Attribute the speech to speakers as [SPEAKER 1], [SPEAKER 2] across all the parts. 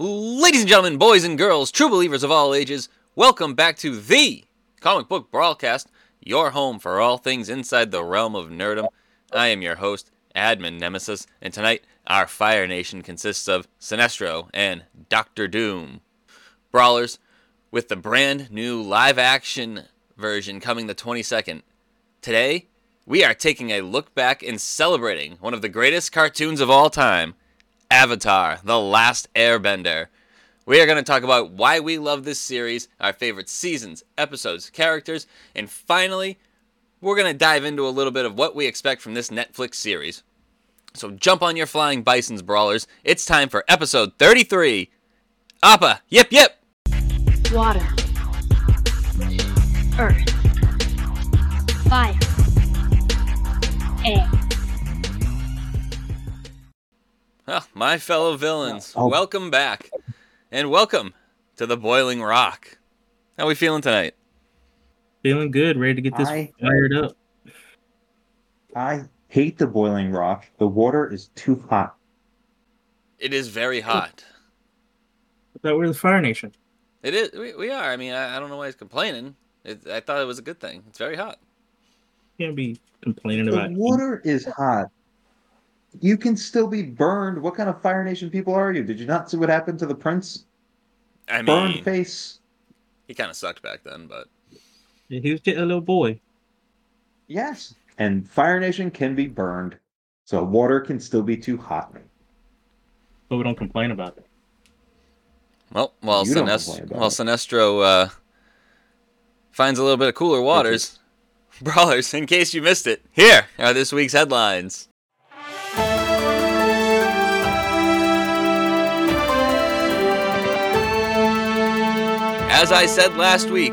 [SPEAKER 1] Ladies and gentlemen, boys and girls, true believers of all ages, welcome back to the Comic Book Brawlcast, your home for all things inside the realm of nerdom. I am your host, Admin Nemesis, and tonight our Fire Nation consists of Sinestro and Doctor Doom. Brawlers, with the brand new live action version coming the 22nd. Today, we are taking a look back and celebrating one of the greatest cartoons of all time, Avatar The Last Airbender. We are going to talk about why we love this series, our favorite seasons, episodes, characters, and finally, we're going to dive into a little bit of what we expect from this Netflix series. So jump on your flying bisons, brawlers. It's time for episode 33. Appa, yip yip!
[SPEAKER 2] Water. Earth. Fire. Air.
[SPEAKER 1] Well, my fellow villains,
[SPEAKER 3] Oh.
[SPEAKER 1] welcome back. And welcome to the Boiling Rock. How are we feeling tonight?
[SPEAKER 4] Feeling good, ready to get this
[SPEAKER 3] I-
[SPEAKER 4] fired up.
[SPEAKER 3] I hate the boiling rock. The water is too hot.
[SPEAKER 1] It is very hot.
[SPEAKER 4] I thought we were the Fire Nation.
[SPEAKER 1] It is. We, we are. I mean, I, I don't know why he's complaining. It, I thought it was a good thing. It's very hot.
[SPEAKER 4] Can't be complaining
[SPEAKER 3] The
[SPEAKER 4] about The
[SPEAKER 3] water is hot. You can still be burned. What kind of Fire Nation people are you? Did you not see what happened to the prince?
[SPEAKER 1] I
[SPEAKER 3] Burned
[SPEAKER 1] mean,
[SPEAKER 3] face.
[SPEAKER 1] he kind of sucked back then, but
[SPEAKER 4] He was just a little boy.
[SPEAKER 3] Yes. And Fire Nation can be burned. So water can still be too hot.
[SPEAKER 4] But we don't complain about it.
[SPEAKER 1] well, while
[SPEAKER 3] You
[SPEAKER 1] Sinest- while. Sinestro uh, finds a little bit of cooler waters, brawlers. In case you missed it, here are this week's headlines. As I said last week,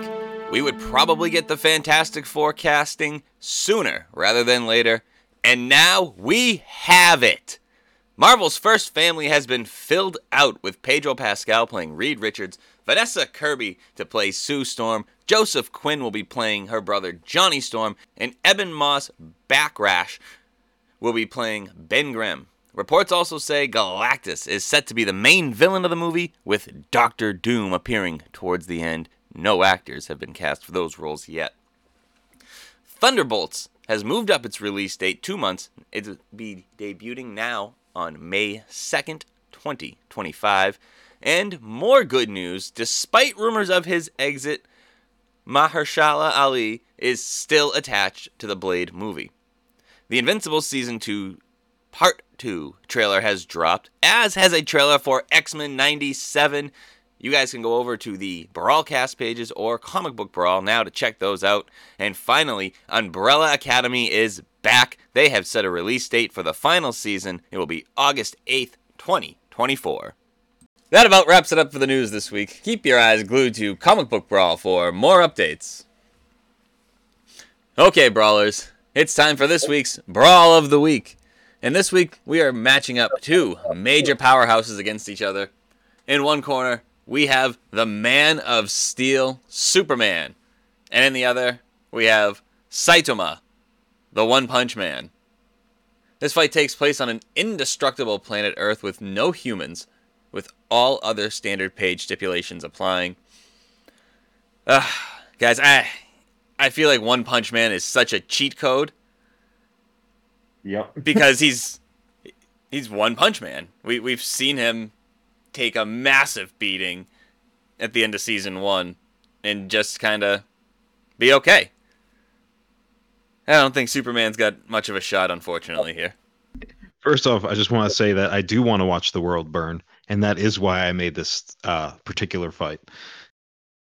[SPEAKER 1] we would probably get the Fantastic Four casting sooner rather than later, and now we have it. Marvel's first family has been filled out with Pedro Pascal playing Reed Richards, Vanessa Kirby to play Sue Storm, Joseph Quinn will be playing her brother Johnny Storm, and Eben Moss Backrash will be playing Ben Grimm. Reports also say Galactus is set to be the main villain of the movie, with Doctor Doom appearing towards the end. No actors have been cast for those roles yet. Thunderbolts has moved up its release date two months. It'll be debuting now on May 2nd, 2025. And more good news despite rumors of his exit, Mahershala Ali is still attached to the Blade movie. The Invincible Season 2 Part 2 trailer has dropped, as has a trailer for X Men 97. You guys can go over to the Brawlcast pages or Comic Book Brawl now to check those out. And finally, Umbrella Academy is back. They have set a release date for the final season. It will be August 8th, 2024. That about wraps it up for the news this week. Keep your eyes glued to Comic Book Brawl for more updates. Okay, Brawlers, it's time for this week's Brawl of the Week. And this week, we are matching up two major powerhouses against each other. In one corner, we have the Man of Steel, Superman. And in the other, we have Saitama, the One Punch Man. This fight takes place on an indestructible planet Earth with no humans, with all other standard page stipulations applying. Ugh, guys, I I feel like One Punch Man is such a cheat code
[SPEAKER 3] Yep.
[SPEAKER 1] because he's he's One Punch Man. We we've seen him take a massive beating at the end of season 1 and just kind of be okay. I don't think Superman's got much of a shot unfortunately here.
[SPEAKER 5] First off, I just want to say that I do want to watch the world burn, and that is why I made this uh, particular fight.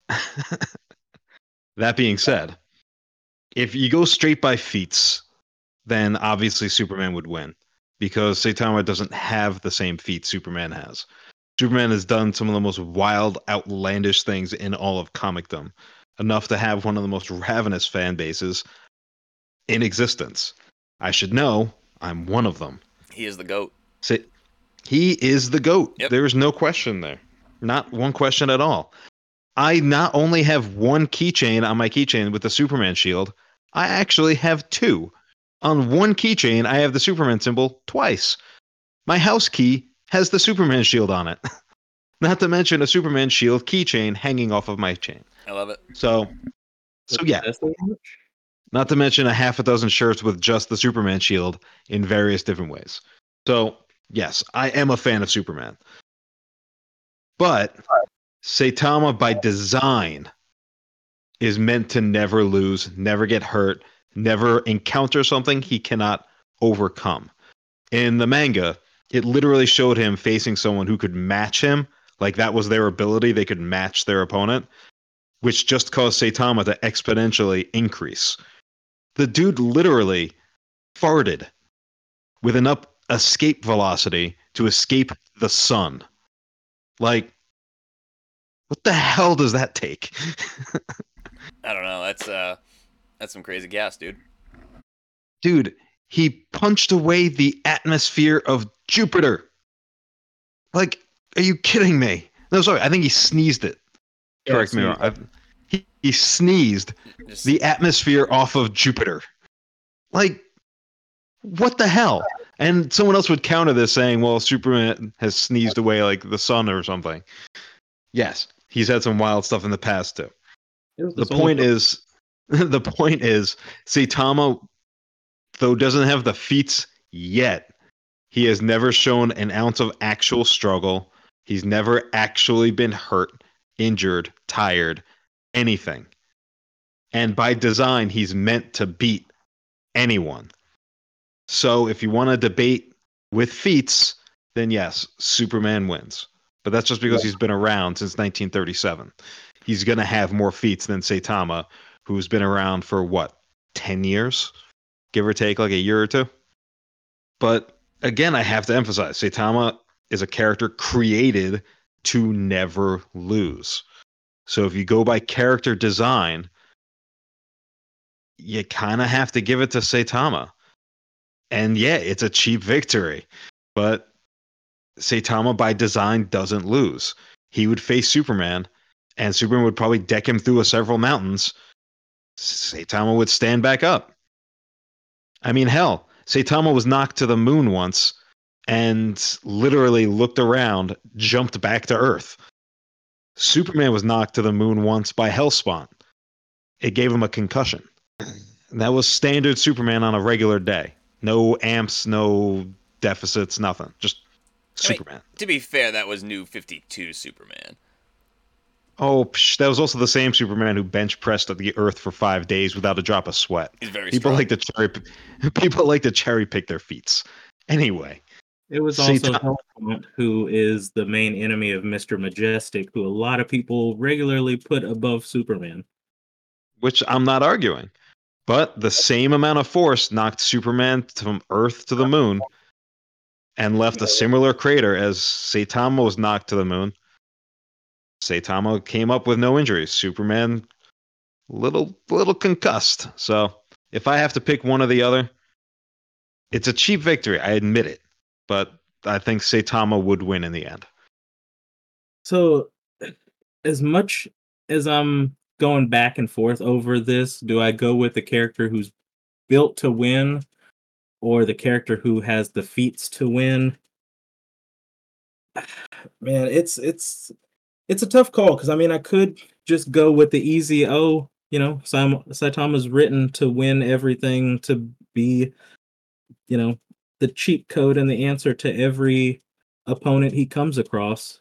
[SPEAKER 5] that being said, if you go straight by feats, then obviously Superman would win because Saitama doesn't have the same feat Superman has. Superman has done some of the most wild, outlandish things in all of comicdom, enough to have one of the most ravenous fan bases in existence. I should know I'm one of them.
[SPEAKER 1] He is the goat.
[SPEAKER 5] Say, he is the goat.
[SPEAKER 1] Yep.
[SPEAKER 5] There is no question there. Not one question at all. I not only have one keychain on my keychain with the Superman shield, I actually have two. On one keychain, I have the Superman symbol twice. My house key has the Superman shield on it. Not to mention a Superman shield keychain hanging off of my chain.
[SPEAKER 1] I love it.
[SPEAKER 5] So, so yeah.
[SPEAKER 4] That's the one.
[SPEAKER 5] Not to mention a half a dozen shirts with just the Superman shield in various different ways. So, yes, I am a fan of Superman. But Saitama, by design, is meant to never lose, never get hurt, never encounter something he cannot overcome. In the manga, it literally showed him facing someone who could match him. Like that was their ability, they could match their opponent, which just caused Saitama to exponentially increase. The dude literally farted with enough escape velocity to escape the sun. Like, what the hell does that take?
[SPEAKER 1] I don't know. That's uh, that's some crazy gas, dude.
[SPEAKER 5] dude, he punched away the atmosphere of Jupiter. Like, are you kidding me? No, sorry, I think he sneezed it.
[SPEAKER 4] Yeah,
[SPEAKER 5] Correct me
[SPEAKER 4] sneezed.
[SPEAKER 5] wrong. I've, he, he sneezed
[SPEAKER 1] Just
[SPEAKER 5] the atmosphere off of Jupiter. Like, what the hell? And someone else would counter this saying, well, Superman has sneezed away like the sun or something. Yes, he's had some wild stuff in the past too.
[SPEAKER 4] It
[SPEAKER 5] The point is, the point is, Saitama, though doesn't have the feats yet, he has never shown an ounce of actual struggle. He's never actually been hurt, injured, tired, anything. And by design, he's meant to beat anyone. So if you want to debate with feats, then yes, Superman wins. But that's just because he's been around since 1937. He's going to have more feats than Saitama, who's been around for what, 10 years? Give or take like a year or two. But again, I have to emphasize Saitama is a character created to never lose. So if you go by character design, you kind of have to give it to Saitama. And yeah, it's a cheap victory, but Saitama by design doesn't lose. He would face Superman, and Superman would probably deck him through a several mountains. Saitama would stand back up. I mean, hell, Saitama was knocked to the moon once and literally looked around, jumped back to Earth. Superman was knocked to the moon once by Helspont. It gave him a concussion. That was standard Superman on a regular day. No amps, no deficits, nothing. Just
[SPEAKER 1] I mean-
[SPEAKER 5] Superman.
[SPEAKER 1] to be fair, that was New Fifty Two Superman.
[SPEAKER 5] Oh, psh, that was also the same Superman who bench pressed at the Earth for five days without a drop of sweat.
[SPEAKER 1] He's very
[SPEAKER 5] People
[SPEAKER 1] strong.
[SPEAKER 5] like to cherry. People like to cherry pick their feats. Anyway,
[SPEAKER 4] It was also Helspont, who is the main enemy of Mr. Majestic, who a lot of people regularly put above Superman.
[SPEAKER 5] which I'm not arguing, but the same amount of force knocked Superman from Earth to the moon, and left a similar crater as Saitama was knocked to the moon. Saitama came up with no injuries. Superman, little little concussed. So if I have to pick one or the other, it's a cheap victory. I admit it, but I think Saitama would win in the end.
[SPEAKER 4] So, as much as I'm going back and forth over this, do I go with the character who's built to win or the character who has the feats to win? Man, it's it's it's a tough call because I mean I could just go with the easy oh, you know, Saitama's written to win everything to be you know, the cheat code and the answer to every opponent he comes across.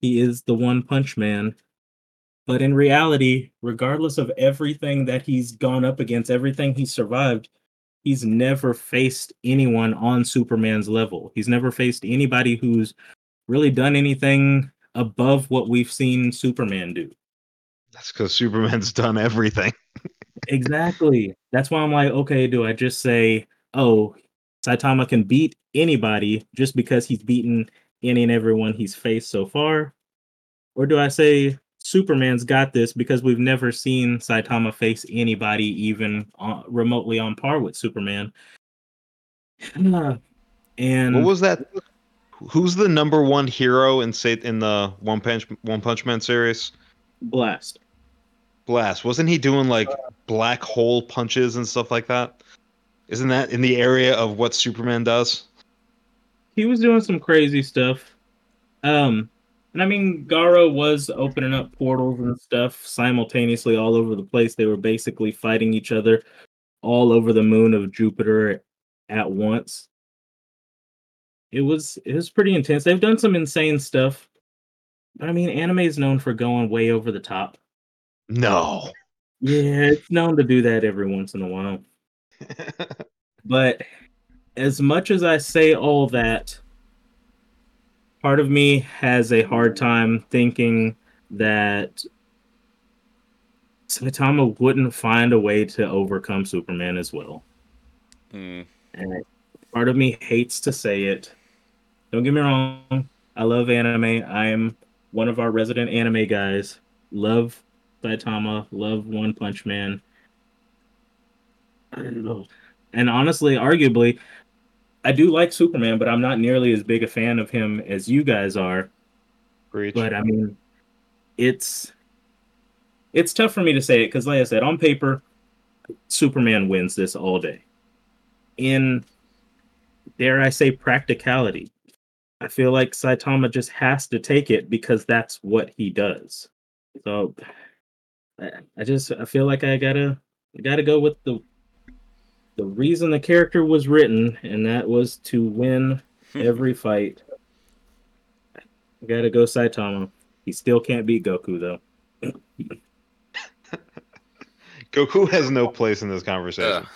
[SPEAKER 4] He is the one punch man. But in reality, regardless of everything that he's gone up against, everything he's survived, he's never faced anyone on Superman's level. He's never faced anybody who's really done anything above what we've seen Superman do.
[SPEAKER 5] That's because Superman's done everything.
[SPEAKER 4] Exactly. That's why I'm like, okay, do I just say, oh, Saitama can beat anybody just because he's beaten any and everyone he's faced so far? Or do I say Superman's got this because we've never seen Saitama face anybody even uh, remotely on par with Superman? And
[SPEAKER 5] What was that? Who's the number one hero in say in the One Punch One Punch Man series?
[SPEAKER 4] Blast.
[SPEAKER 5] Blast. Wasn't he doing like black hole punches and stuff like that? Isn't that in the area of what Superman does?
[SPEAKER 4] he was doing some crazy stuff. Um, And I mean, Garou was opening up portals and stuff simultaneously all over the place. They were basically fighting each other all over the moon of Jupiter at once. It was it was pretty intense. They've done some insane stuff. But I mean, anime is known for going way over the top.
[SPEAKER 5] No.
[SPEAKER 4] Yeah, it's known to do that every once in a while. But as much as I say all that, part of me has a hard time thinking that Saitama wouldn't find a way to overcome Superman as well.
[SPEAKER 1] Hmm.
[SPEAKER 4] And part of me hates to say it. Don't get me wrong. I love anime. I am one of our resident anime guys. Love Saitama. Love One Punch Man. And honestly, arguably, I do like Superman, but I'm not nearly as big a fan of him as you guys are.
[SPEAKER 5] Breach.
[SPEAKER 4] But I mean, it's it's tough for me to say it because, like I said, on paper, Superman wins this all day. In dare I say practicality, I feel like Saitama just has to take it because that's what he does. So I, I just I feel like I gotta I gotta go with the the reason the character was written, and that was to win every fight. I gotta go Saitama. He still can't beat Goku though.
[SPEAKER 5] Goku has no place in this conversation.
[SPEAKER 1] Ugh.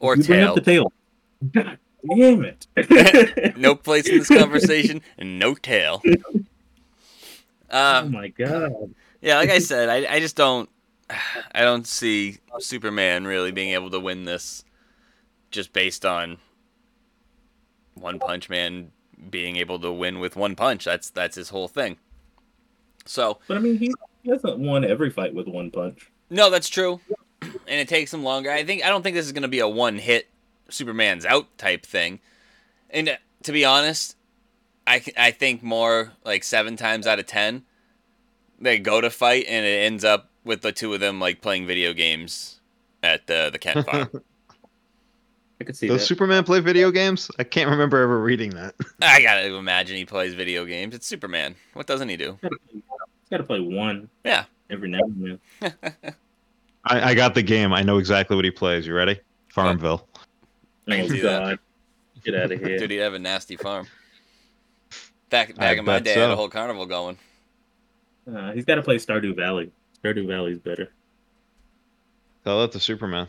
[SPEAKER 1] Or
[SPEAKER 4] you bring up the tail. Damn it.
[SPEAKER 1] no place in this conversation and no tail.
[SPEAKER 4] oh
[SPEAKER 1] Um,
[SPEAKER 4] my god.
[SPEAKER 1] yeah, like I said, I, I just don't I don't see Superman really being able to win this just based on One Punch Man being able to win with one punch. That's that's his whole thing. So
[SPEAKER 4] But I mean he, hasn't won every fight with one punch.
[SPEAKER 1] no, that's true, and it takes him longer. I think I don't think this is going to be a one hit Superman's out type thing. And uh, to be honest, I, I think more like seven times out of ten they go to fight and it ends up with the two of them like playing video games at the the Kent farm.
[SPEAKER 4] I could see
[SPEAKER 5] Does
[SPEAKER 4] that.
[SPEAKER 5] Superman play video games? I can't remember ever reading that.
[SPEAKER 1] I gotta imagine he plays video games. It's Superman. What doesn't he do?
[SPEAKER 4] He's gotta play one.
[SPEAKER 1] Yeah.
[SPEAKER 4] Every now and then.
[SPEAKER 5] I, I got the game. I know exactly what he plays. You ready? Farmville.
[SPEAKER 1] I
[SPEAKER 4] oh
[SPEAKER 1] see
[SPEAKER 4] god. Get out of here.
[SPEAKER 1] Dude, he'd have a nasty farm. Back
[SPEAKER 5] I
[SPEAKER 1] back in my
[SPEAKER 5] bet
[SPEAKER 1] day, I had a whole carnival going.
[SPEAKER 4] Uh, he's gotta play Stardew Valley. Stardew Valley's better.
[SPEAKER 5] Tell that to Superman.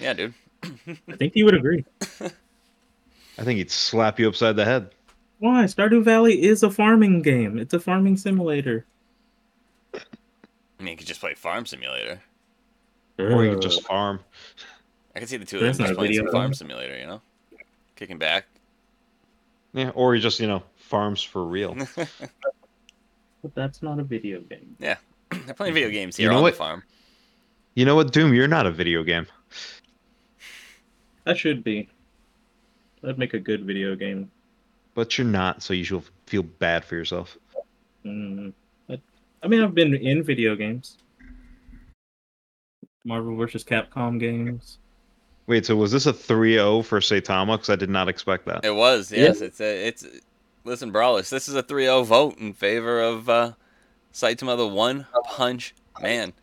[SPEAKER 1] Yeah, dude.
[SPEAKER 4] I think he would agree.
[SPEAKER 5] I think he'd slap you upside the head.
[SPEAKER 4] Why? Stardew Valley is a farming game. It's a farming simulator.
[SPEAKER 1] I mean, you could just play Farm Simulator.
[SPEAKER 5] Or you
[SPEAKER 4] Ugh.
[SPEAKER 5] could just farm.
[SPEAKER 1] I can see the two of
[SPEAKER 4] That's
[SPEAKER 1] them
[SPEAKER 4] not
[SPEAKER 1] just
[SPEAKER 4] a
[SPEAKER 1] playing some Farm. Simulator, you know? Kicking back.
[SPEAKER 5] Yeah, or he just, you know, farms for real.
[SPEAKER 4] But that's not a video game.
[SPEAKER 1] Yeah, they're playing video games
[SPEAKER 5] You
[SPEAKER 1] here
[SPEAKER 5] know
[SPEAKER 1] on
[SPEAKER 5] what?
[SPEAKER 1] the farm.
[SPEAKER 5] You know what, Doom? You're not a video game.
[SPEAKER 4] That should be. That'd make a good video game.
[SPEAKER 5] But you're not, so you should feel bad for yourself.
[SPEAKER 4] Mm, but, I mean, I've been in video games. Marvel vs. Capcom games.
[SPEAKER 5] Wait, so was this a 3-0 for Saitama? Because I did not expect that.
[SPEAKER 1] It was, yes. It's a, it's. Listen, Brawlers, this is a 3 0 vote in favor of uh, Saitama the One Punch Man.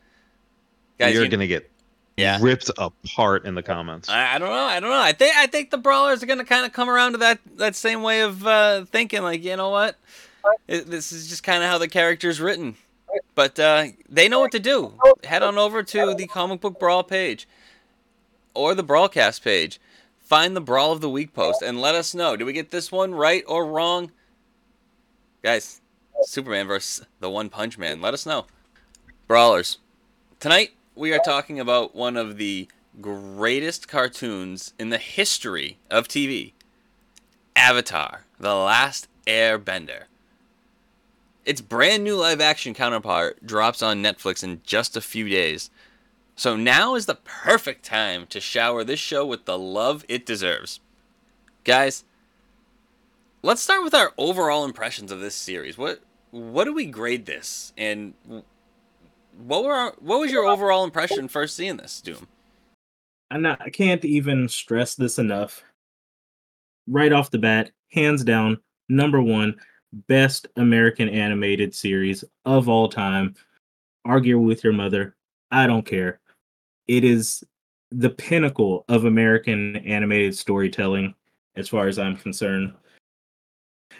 [SPEAKER 1] Guys,
[SPEAKER 5] You're
[SPEAKER 1] you-
[SPEAKER 5] gonna get
[SPEAKER 1] Yeah.
[SPEAKER 5] ripped apart in the comments.
[SPEAKER 1] I, I don't know. I don't know. I think I think the brawlers are gonna kind of come around to that that same way of uh, thinking. Like, you know what? It, this is just kind of how the character's written. But uh, they know what to do. Head on over to the comic book brawl page or the brawlcast page. Find the brawl of the week post and let us know. Do we get this one right or wrong? Guys, Superman versus the One Punch Man. Let us know. Brawlers. Tonight we are talking about one of the greatest cartoons in the history of TV Avatar, The Last Airbender. Its brand new live action counterpart drops on Netflix in just a few days. So now is the perfect time to shower this show with the love it deserves. Guys, let's start with our overall impressions of this series. What what do we grade this? And what were our, what was your overall impression first seeing this, Doom?
[SPEAKER 4] Not, I can't even stress this enough. Right off the bat, hands down, number one, best American animated series of all time. Argue with your mother. I don't care. It is the pinnacle of American animated storytelling, as far as I'm concerned.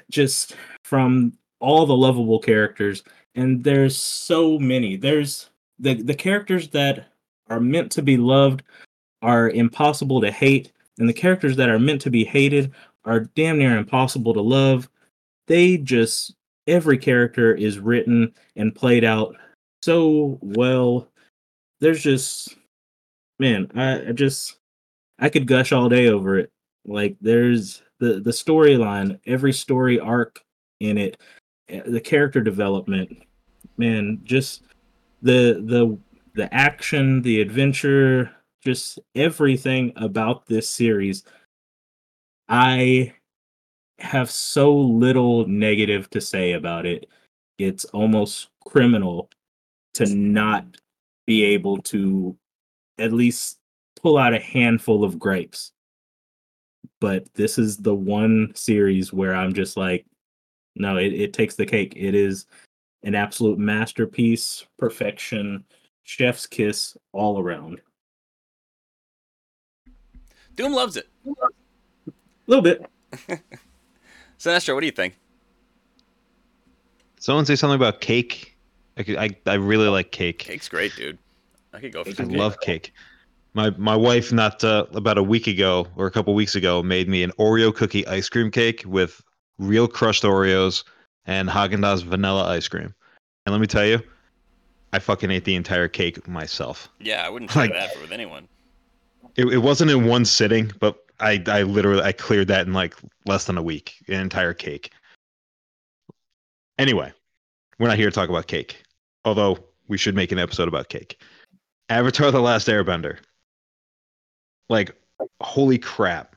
[SPEAKER 4] Just from all the lovable characters, and there's so many. There's the the characters that are meant to be loved are impossible to hate, and the characters that are meant to be hated are damn near impossible to love. They just every character is written and played out so well. There's just man, I, I just I could gush all day over it. Like there's the the storyline, every story arc in it, eh, the character development, man, just the the the action, the adventure, just everything about this series. I have so little negative to say about it. It's almost criminal to not be able to at least pull out a handful of grapes. But this is the one series where I'm just like, no, it, it takes the cake. It is an absolute masterpiece, perfection, chef's kiss all around.
[SPEAKER 1] Doom loves it.
[SPEAKER 4] A little bit.
[SPEAKER 1] Sinestro, what do you think?
[SPEAKER 5] Someone say something about cake. I, I, I really like cake.
[SPEAKER 1] Cake's great, dude. I could go for
[SPEAKER 5] I
[SPEAKER 1] cake.
[SPEAKER 5] love cake. My my wife not uh, about a week ago or a couple weeks ago made me an Oreo cookie ice cream cake with real crushed Oreos and Haagen Dazs vanilla ice cream. And let me tell you, I fucking ate the entire cake myself.
[SPEAKER 1] Yeah, I wouldn't share
[SPEAKER 5] Like-
[SPEAKER 1] that with anyone.
[SPEAKER 5] It, it wasn't in one sitting, but I I literally I cleared that in like less than a week, an entire cake. Anyway, we're not here to talk about cake, although we should make an episode about cake. Avatar: The Last Airbender. Like, holy crap!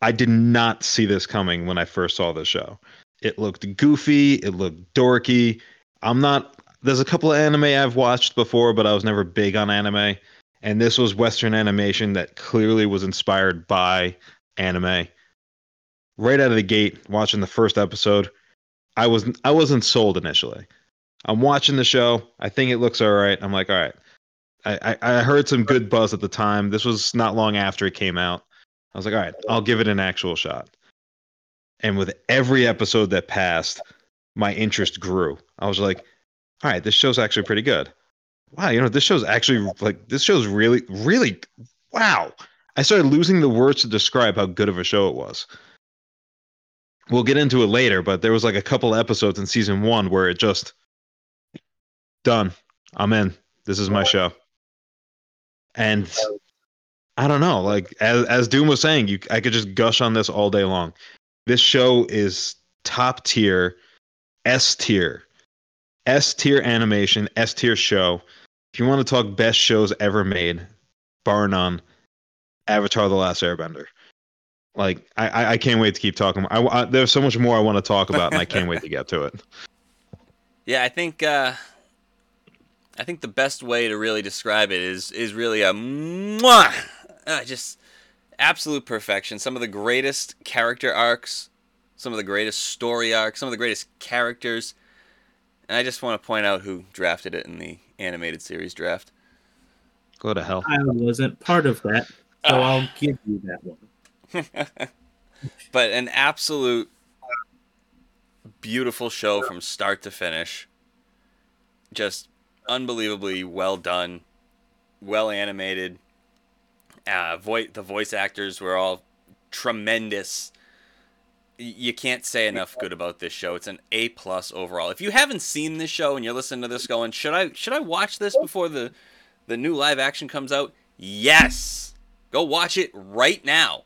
[SPEAKER 5] I did not see this coming when I first saw the show. It looked goofy. It looked dorky. I'm not. There's a couple of anime I've watched before, but I was never big on anime. And this was Western animation that clearly was inspired by anime. Right out of the gate, watching the first episode, I was I wasn't sold initially. I'm watching the show. I think it looks all right. I'm like, all right. I, I, I heard some good buzz at the time. This was not long after it came out. I was like, all right, I'll give it an actual shot. And with every episode that passed, my interest grew. I was like, all right, this show's actually pretty good. Wow, you know, this show's actually like this show's really, really wow. I started losing the words to describe how good of a show it was. We'll get into it later, but there was like a couple episodes in season one where it just done. I'm in. This is my show. And I don't know, like as as Doom was saying, you I could just gush on this all day long. This show is top tier, S tier, S tier animation, S tier show. If you want to talk best shows ever made, bar none, Avatar: The Last Airbender. Like I, I, can't wait to keep talking. I, I, there's so much more I want to talk about, and I can't wait to get to it.
[SPEAKER 1] Yeah, I think uh, I think the best way to really describe it is is really a mwah, uh, just absolute perfection. Some of the greatest character arcs, some of the greatest story arcs, some of the greatest characters. And I just want to point out who drafted it in the animated series draft.
[SPEAKER 5] Go to hell.
[SPEAKER 4] I wasn't part of that, so
[SPEAKER 1] Ah.
[SPEAKER 4] I'll give you that one.
[SPEAKER 1] but an absolute beautiful show from start to finish. Just unbelievably well done, well animated. Uh, voi- the voice actors were all tremendous. You can't say enough good about this show. It's an A plus overall. If you haven't seen this show and you're listening to this going, should I should I watch this before the the new live action comes out? Yes. Go watch it right now.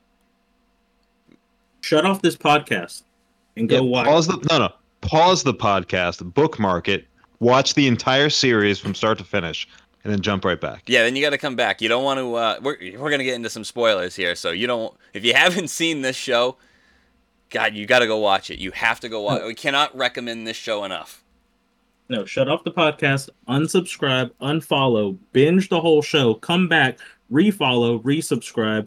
[SPEAKER 4] Shut off this podcast and go
[SPEAKER 5] Yeah,
[SPEAKER 4] watch.
[SPEAKER 5] Pause the no no. Pause the podcast. Bookmark it. Watch the entire series from start to finish, and then jump right back.
[SPEAKER 1] Yeah, then you got to come back. You don't want to. Uh, we're we're gonna get into some spoilers here, so you don't. If you haven't seen this show, God, you got to go watch it. You have to go watch. We cannot recommend this show enough.
[SPEAKER 4] No, shut off the podcast, unsubscribe, unfollow, binge the whole show, come back, refollow, resubscribe.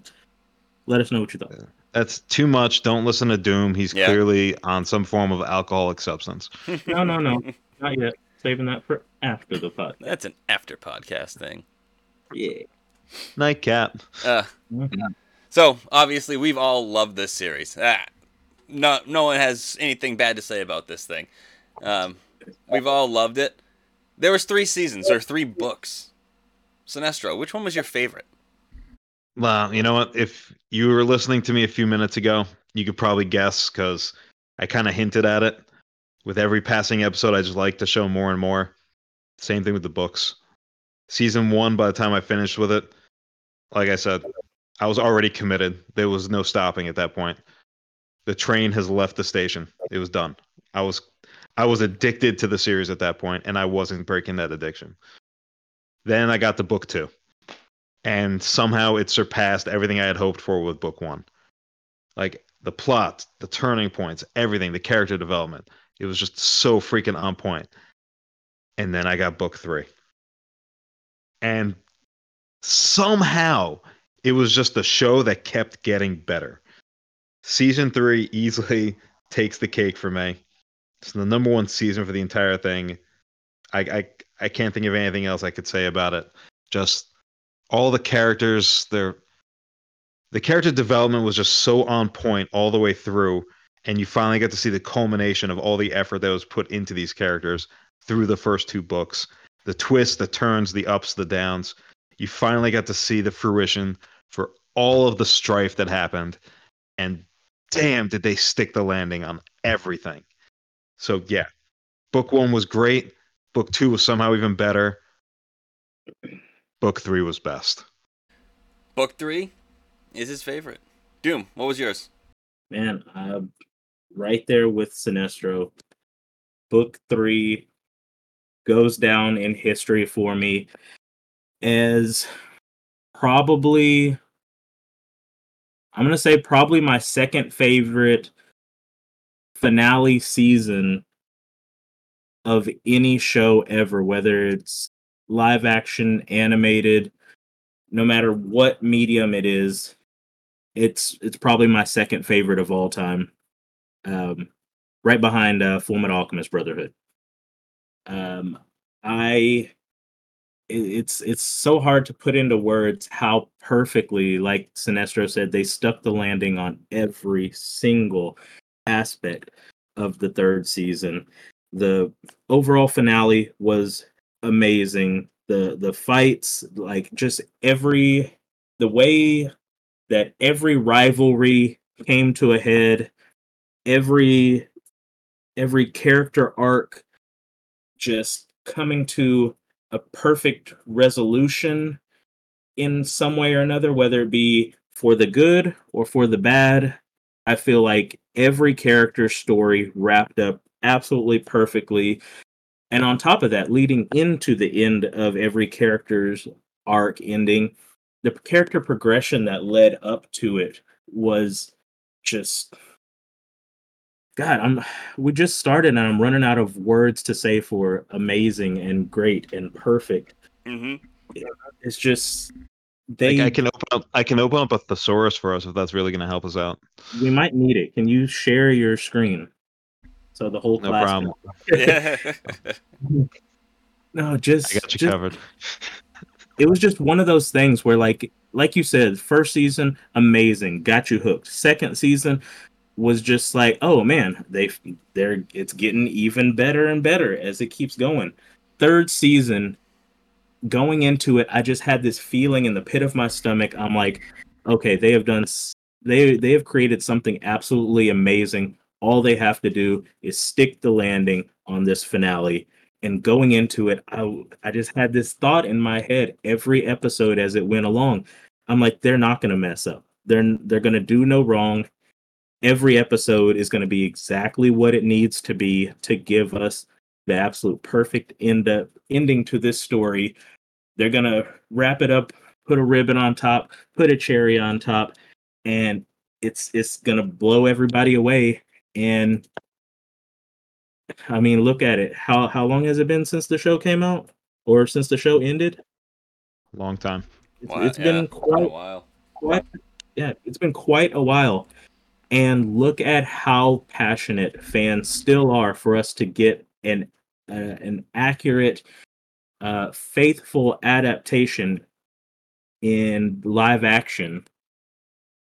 [SPEAKER 4] Let us know what you thought.
[SPEAKER 5] That's too much. Don't listen to Doom. He's
[SPEAKER 1] Yeah.
[SPEAKER 5] clearly on some form of alcoholic substance.
[SPEAKER 4] No, no, no, not yet. Saving that for after the podcast.
[SPEAKER 1] That's an after podcast thing.
[SPEAKER 4] Yeah.
[SPEAKER 5] Nightcap.
[SPEAKER 1] Uh, so obviously we've all loved this series. Ah, no, no one has anything bad to say about this thing. Um, we've all loved it. There was three seasons or three books. Sinestro, which one was your favorite?
[SPEAKER 5] Well, you know what? If you were listening to me a few minutes ago, you could probably guess because I kind of hinted at it. With every passing episode, I just like to show more and more. Same thing with the books. Season one, by the time I finished with it, like I said, I was already committed. There was no stopping at that point. The train has left the station. It was done. I was I was addicted to the series at that point, and I wasn't breaking that addiction. Then I got the book two and somehow it surpassed everything I had hoped for with book one. Like the plot, the turning points, everything, the character development. It was just so freaking on point. And then I got book three. And somehow it was just a show that kept getting better. Season three easily takes the cake for me. It's the number one season for the entire thing. I, I I can't think of anything else I could say about it. Just all the characters their the character development was just so on point all the way through and you finally get to see the culmination of all the effort that was put into these characters through the first two books. The twists the turns the ups the downs. You finally got to see the fruition for all of the strife that happened. And damn did they stick the landing on everything. So yeah book one was great. Book two was somehow even better. Book three was best.
[SPEAKER 1] Book three is his favorite. Doom, what was yours?
[SPEAKER 4] Man, I'm right there with Sinestro. Book three goes down in history for me as probably, I'm going to say, probably my second favorite finale season of any show ever, whether it's live action, animated, no matter what medium it is it's it's probably my second favorite of all time. Um, right behind uh, Full Alchemist Brotherhood. Um, I it- it's it's so hard to put into words how perfectly, like Sinestro said, they stuck the landing on every single aspect of the third season. The overall finale was amazing. The the fights, like just every the way that every rivalry came to a head every every character arc just coming to a perfect resolution in some way or another whether it be for the good or for the bad. I feel like every character story wrapped up absolutely perfectly. And on top of that leading into the end of every character's arc ending the character progression that led up to it was just god i'm we just started and i'm running out of words to say for amazing and great and perfect
[SPEAKER 1] Mm-hmm.
[SPEAKER 4] it's just they
[SPEAKER 5] I, I can open up I can open up a thesaurus for us if that's really gonna help us out.
[SPEAKER 4] we might need it can you share your screen so the whole
[SPEAKER 5] No
[SPEAKER 4] class
[SPEAKER 5] problem.
[SPEAKER 1] Yeah.
[SPEAKER 4] no just
[SPEAKER 5] I got you
[SPEAKER 4] just-
[SPEAKER 5] covered.
[SPEAKER 4] it was just one of those things where like like you said first season amazing got you hooked second season was just like oh man they they're it's getting even better and better as it keeps going. Third season going into it i just had this feeling in the pit of my stomach. I'm like okay they have done they they have created something absolutely amazing. All they have to do is stick the landing on this finale. And going into it I, I just had this thought in my head every episode as it went along. I'm like they're not to mess up. They're they're to do no wrong every episode is going to be exactly what it needs to be to give us the absolute perfect end up, ending to this story they're going to wrap it up put a ribbon on top put a cherry on top and it's it's going to blow everybody away and I mean, look at it. How how long has it been since the show came out, or since the show ended?
[SPEAKER 5] Long time.
[SPEAKER 4] It's,
[SPEAKER 1] Wow,
[SPEAKER 4] it's
[SPEAKER 1] yeah,
[SPEAKER 4] been
[SPEAKER 1] quite a while.
[SPEAKER 4] quite yeah, it's been quite a while. And look at how passionate fans still are for us to get an uh, an accurate, uh, faithful adaptation in live action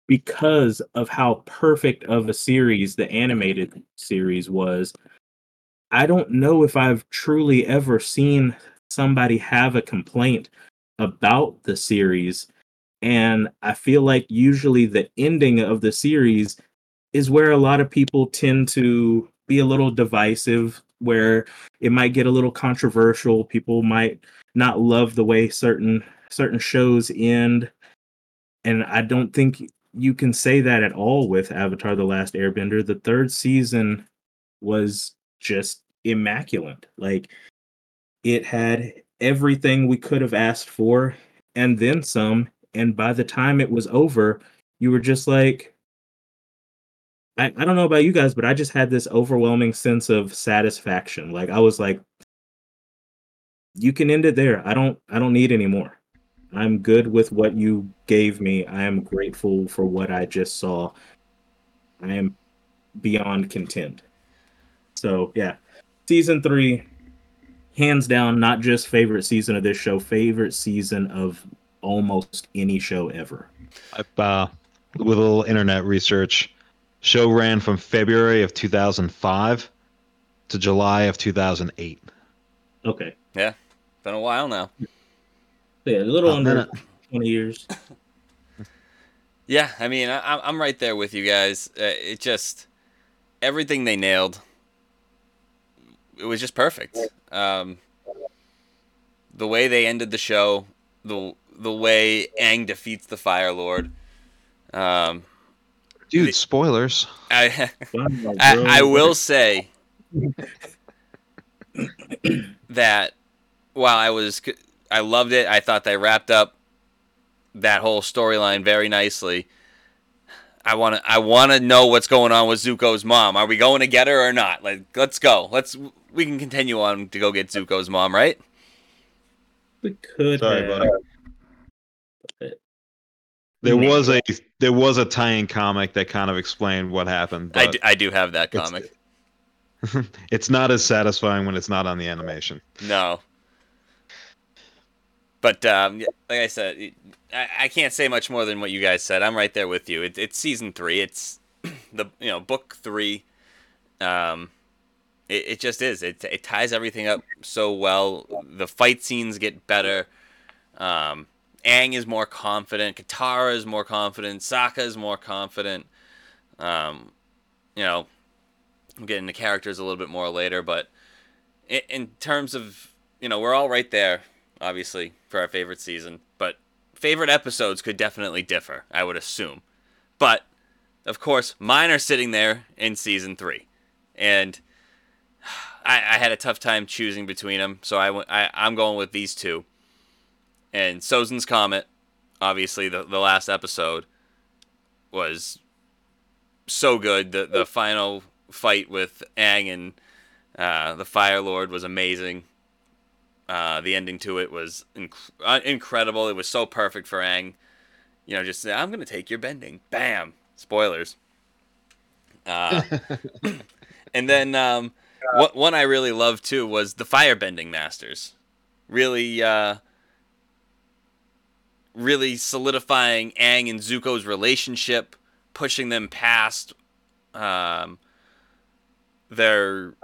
[SPEAKER 4] because of how perfect of a series the animated series was. I don't know if I've truly ever seen somebody have a complaint about the series. And I feel like usually the ending of the series is where a lot of people tend to be a little divisive, where it might get a little controversial. People might not love the way certain certain shows end. And I don't think you can say that at all with Avatar The Last Airbender. The third season was just immaculate. Like it had everything we could have asked for and then some. And by the time it was over, you were just like, I, I don't know about you guys, but I just had this overwhelming sense of satisfaction. Like I was like, you can end it there. I don't I don't need any more. I'm good with what you gave me. I am grateful for what I just saw. I am beyond content. So yeah, season three, hands down, not just favorite season of this show, favorite season of almost any show ever.
[SPEAKER 5] Uh, with a little internet research, show ran from February of 2005 to July of 2008.
[SPEAKER 4] Okay.
[SPEAKER 1] Yeah, been a while now.
[SPEAKER 4] Yeah, a little
[SPEAKER 5] Oh,
[SPEAKER 4] under
[SPEAKER 5] man,
[SPEAKER 4] 20 years.
[SPEAKER 1] Yeah, I mean, I, I'm- I'm right there with you guys. Uh, it just everything they nailed. It was just perfect. Um, the way they ended the show, the the way Aang defeats the Fire Lord. Um,
[SPEAKER 5] Dude, spoilers.
[SPEAKER 1] I, I. I will say that while I was I loved it, I thought they wrapped up that whole storyline very nicely. I want to I want to know what's going on with Zuko's mom. Are we going to get her or not? Like let's go. Let's we can continue on to go get Zuko's mom, right?
[SPEAKER 4] We could
[SPEAKER 5] Sorry,
[SPEAKER 4] have.
[SPEAKER 5] buddy. There was a there was a tie-in comic that kind of explained what happened.
[SPEAKER 1] I do, I do have that comic.
[SPEAKER 5] it's not as satisfying when it's not on the animation.
[SPEAKER 1] No. But um, like I said, I, I can't say much more than what you guys said. I'm right there with you. It, it's season three. It's the you know book three. Um, it, it just is. It it ties everything up so well. The fight scenes get better. Um, Aang is more confident. Katara is more confident. Sokka is more confident. Um, you know, we'll get into characters a little bit more later, but in, in terms of you know we're all right there obviously for our favorite season but favorite episodes could definitely differ i would assume but of course mine are sitting there in season three and i, I had a tough time choosing between them so I, I, i'm going with these two and sozin's comet obviously the, the last episode was so good the, the final fight with Aang and uh, the Fire Lord was amazing. Uh, the ending to it was inc- uh, incredible. It was so perfect for Aang. You know, just say, I'm gonna take your bending. Bam. Spoilers. Uh, and then um, what one I really loved too was the Firebending Masters. Really, uh, really solidifying Aang and Zuko's relationship, pushing them past um, their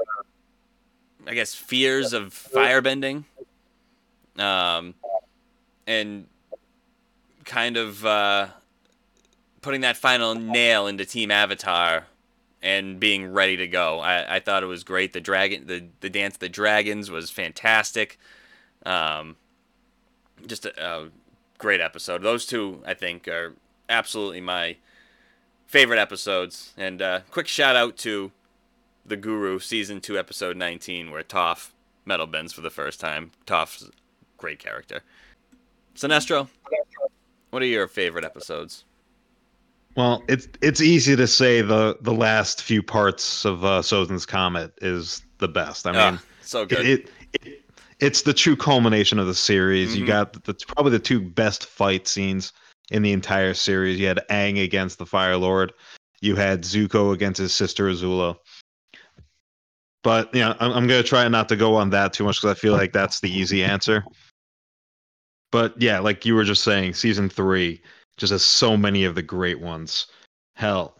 [SPEAKER 1] I guess fears of firebending, um, and kind of uh, putting that final nail into Team Avatar and being ready to go. I, I thought it was great. The dragon, the the dance of the dragons was fantastic. Um, just a, a great episode. Those two, I think, are absolutely my favorite episodes. And uh, quick shout out to the Guru season two episode 19 where Toph metal bends for the first time. Toph's a great character. Sinestro, what are your favorite episodes?
[SPEAKER 5] Well, it's it's easy to say the the last few parts of uh, Sozin's Comet is the best. I mean,
[SPEAKER 1] Ah, so good.
[SPEAKER 5] it, it it's the true culmination of the series.
[SPEAKER 1] Mhm.
[SPEAKER 5] You got the, probably the two best fight scenes in the entire series. You had Aang against the Fire Lord, You had Zuko against his sister Azula. But you know, I'm, I'm gonna try not to go on that too much because I feel like that's the easy answer. But yeah, like you were just saying, season three just has so many of the great ones. Hell,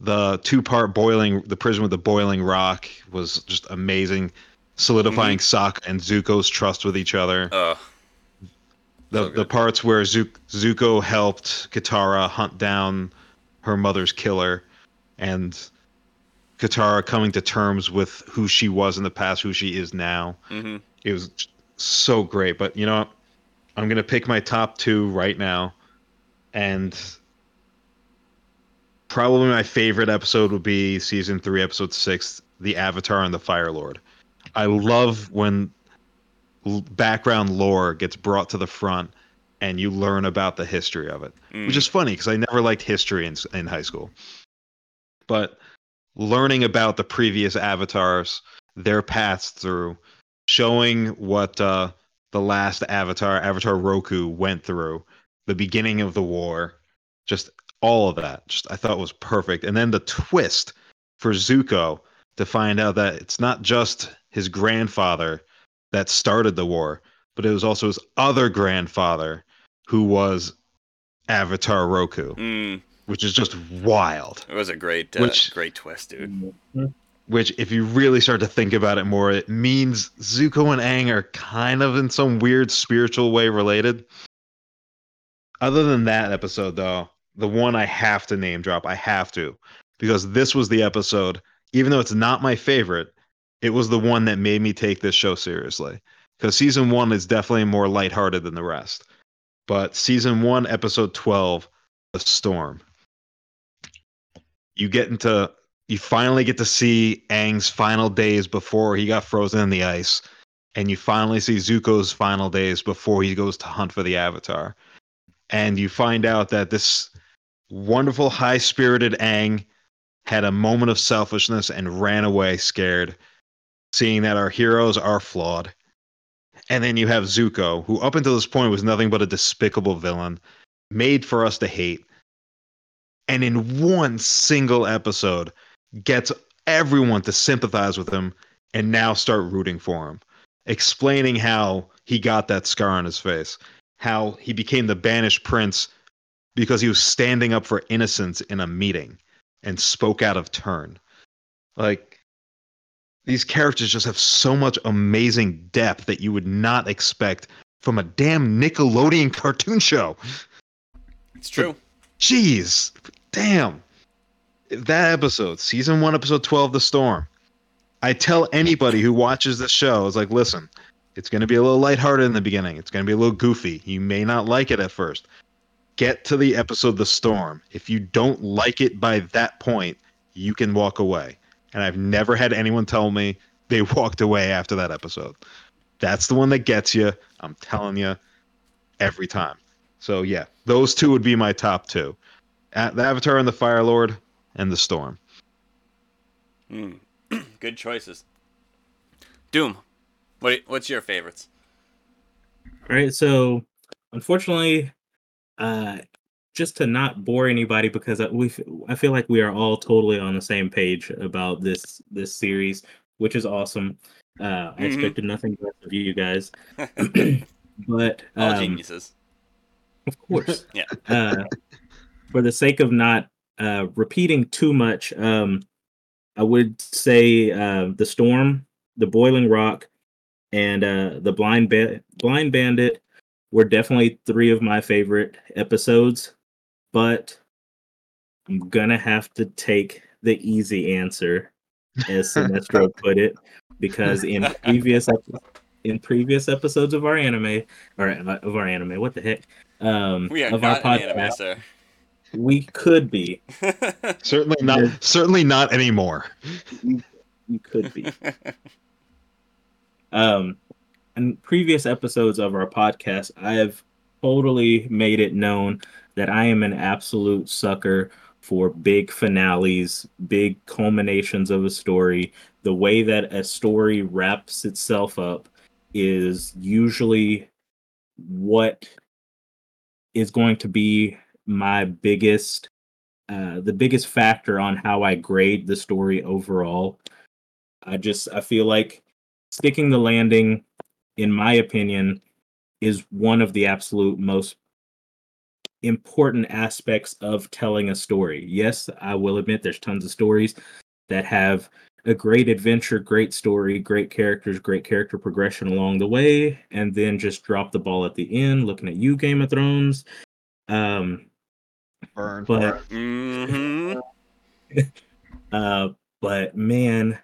[SPEAKER 5] the two part boiling, the prison with the boiling rock was just amazing, solidifying Sokka and Zuko's trust with each other.
[SPEAKER 1] Uh,
[SPEAKER 5] the
[SPEAKER 1] so
[SPEAKER 5] the parts where Zuko helped Katara hunt down her mother's killer, and Katara coming to terms with who she was in the past, who she is now.
[SPEAKER 1] hmm
[SPEAKER 5] It was so great. But you know, what? I'm gonna pick my top two right now, and probably my favorite episode would be season three, episode six, the Avatar and the Fire Lord. I love when l- background lore gets brought to the front and you learn about the history of it,
[SPEAKER 1] Mm.
[SPEAKER 5] which is funny because I never liked history in, in high school. But learning about the previous avatars, their paths through, showing what uh, the last avatar, Avatar Roku, went through, the beginning of the war, just all of that, just I thought was perfect. And then the twist for Zuko to find out that it's not just his grandfather that started the war, but it was also his other grandfather who was Avatar Roku,
[SPEAKER 1] Mm.
[SPEAKER 5] which is just wild.
[SPEAKER 1] It was a great, uh,
[SPEAKER 5] Which-
[SPEAKER 1] great twist, dude.
[SPEAKER 5] Which, if you really start to think about it more, it means Zuko and Aang are kind of in some weird spiritual way related. Other than that episode, though, the one I have to name drop, I have to, because this was the episode, even though it's not my favorite, it was the one that made me take this show seriously. Because season one is definitely more lighthearted than the rest. But season one, episode 12, The Storm. You get into you finally get to see Aang's final days before he got frozen in the ice, and you finally see Zuko's final days before he goes to hunt for the Avatar. And you find out that this wonderful, high spirited Aang had a moment of selfishness and ran away scared, seeing that our heroes are flawed. And then you have Zuko, who up until this point was nothing but a despicable villain, made for us to hate. And in one single episode, gets everyone to sympathize with him and now start rooting for him, explaining how he got that scar on his face, how he became the banished prince because he was standing up for innocence in a meeting and spoke out of turn. Like, these characters just have so much amazing depth that you would not expect from a damn Nickelodeon cartoon show.
[SPEAKER 1] It's true.
[SPEAKER 5] Jeez, damn. That episode, season one, episode 12, The Storm. I tell anybody who watches this show, is like, listen, it's going to be a little lighthearted in the beginning. It's going to be a little goofy. You may not like it at first. Get to the episode, The Storm. If you don't like it by that point, you can walk away. And I've never had anyone tell me they walked away after that episode. That's the one that gets you. I'm telling you, every time. So yeah, those two would be my top two: A- the Avatar and the Fire Lord, and the Storm.
[SPEAKER 1] Mm. Good choices. Doom. What? What's your favorites?
[SPEAKER 4] All right, so unfortunately, uh, just to not bore anybody, because I- we, I feel like we are all totally on the same page about this this series, which is awesome. Uh, I
[SPEAKER 1] Mhm.
[SPEAKER 4] expected nothing less of you guys, but
[SPEAKER 1] All
[SPEAKER 4] um,
[SPEAKER 1] geniuses.
[SPEAKER 4] of course,
[SPEAKER 1] Yeah.
[SPEAKER 4] uh, for the sake of not uh, repeating too much, um, I would say uh, the storm, the boiling rock, and uh, the blind ba- blind bandit were definitely three of my favorite episodes. But I'm gonna have to take the easy answer, as Sinestro put it, because in previous ep- in previous episodes of our anime or of our anime, what the heck, um,
[SPEAKER 1] We are
[SPEAKER 4] of our
[SPEAKER 1] not an anime,
[SPEAKER 4] podcast,
[SPEAKER 1] sir.
[SPEAKER 4] we could be,
[SPEAKER 5] Certainly not. Certainly not anymore.
[SPEAKER 4] You could be. um, in previous episodes of our podcast, I have totally made it known that I am an absolute sucker for big finales, big culminations of a story. The way that a story wraps itself up is usually what is going to be my biggest uh, the biggest factor on how I grade the story overall. I just I feel like sticking the landing, in my opinion, is one of the absolute most important aspects of telling a story. Yes, I will admit there's tons of stories that have a great adventure, great story, great characters, great character progression along the way, and then just drop the ball at the end. Looking at you, Game of Thrones. Um,
[SPEAKER 5] Burn.
[SPEAKER 4] but
[SPEAKER 1] hmm
[SPEAKER 4] uh, but man,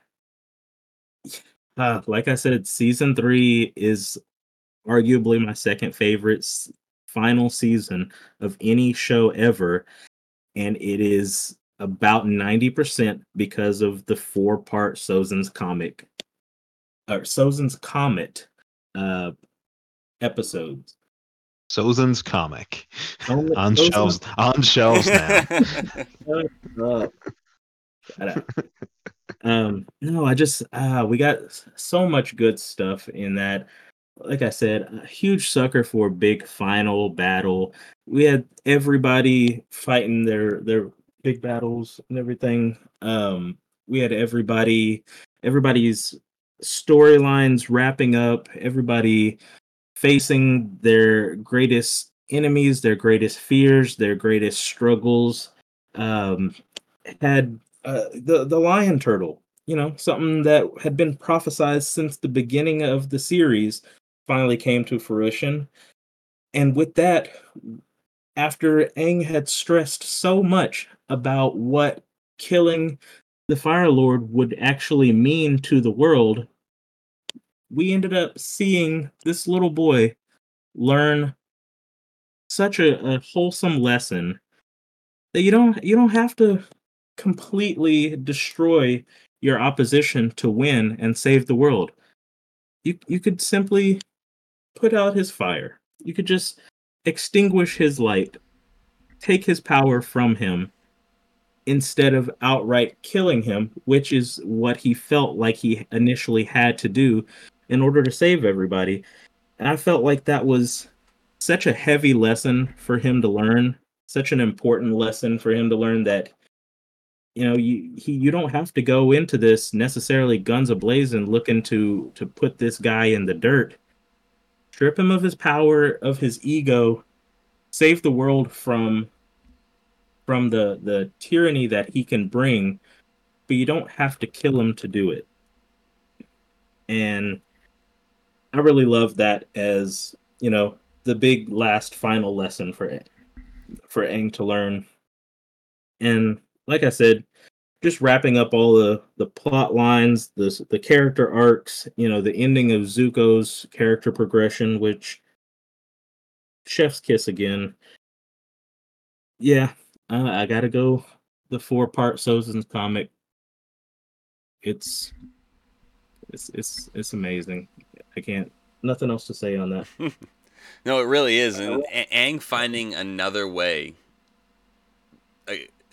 [SPEAKER 4] uh, like I said, season three is arguably my second favorite s- final season of any show ever, and it is about ninety percent because of the four-part Sozin's comic or Sozin's comet uh episodes.
[SPEAKER 5] Sozin's comic
[SPEAKER 4] Only-
[SPEAKER 5] on
[SPEAKER 4] Sozin's-
[SPEAKER 5] shelves on shelves now.
[SPEAKER 4] Shut up. Um, no, I just uh we got so much good stuff in that. Like I said, a huge sucker for big final battle. We had everybody fighting their their big battles and everything. Um, we had everybody everybody's storylines wrapping up, everybody facing their greatest enemies, their greatest fears, their greatest struggles. Um, had uh, the the lion turtle, you know, something that had been prophesized since the beginning of the series, finally came to fruition. And with that, after Aang had stressed so much about what killing the Fire Lord would actually mean to the world, we ended up seeing this little boy learn such a, a wholesome lesson that you don't you don't have to completely destroy your opposition to win and save the world. You you could simply put out his fire. You could just extinguish his light, take his power from him instead of outright killing him, which is what he felt like he initially had to do in order to save everybody. And I felt like that was such a heavy lesson for him to learn, such an important lesson for him to learn that you know you he you don't have to go into this necessarily guns ablazing looking to to put this guy in the dirt strip him of his power of his ego save the world from from the the tyranny that he can bring but you don't have to kill him to do it. And i really love that as you know the big last final lesson for for Aang to learn. And like I said, just wrapping up all the the plot lines, the the character arcs, you know, the ending of Zuko's character progression, which chef's kiss again. Yeah, uh, I gotta go. The four part Sozin's comic. It's it's it's it's amazing. I can't nothing else to say on that.
[SPEAKER 1] No, it really is. And A- Aang finding another way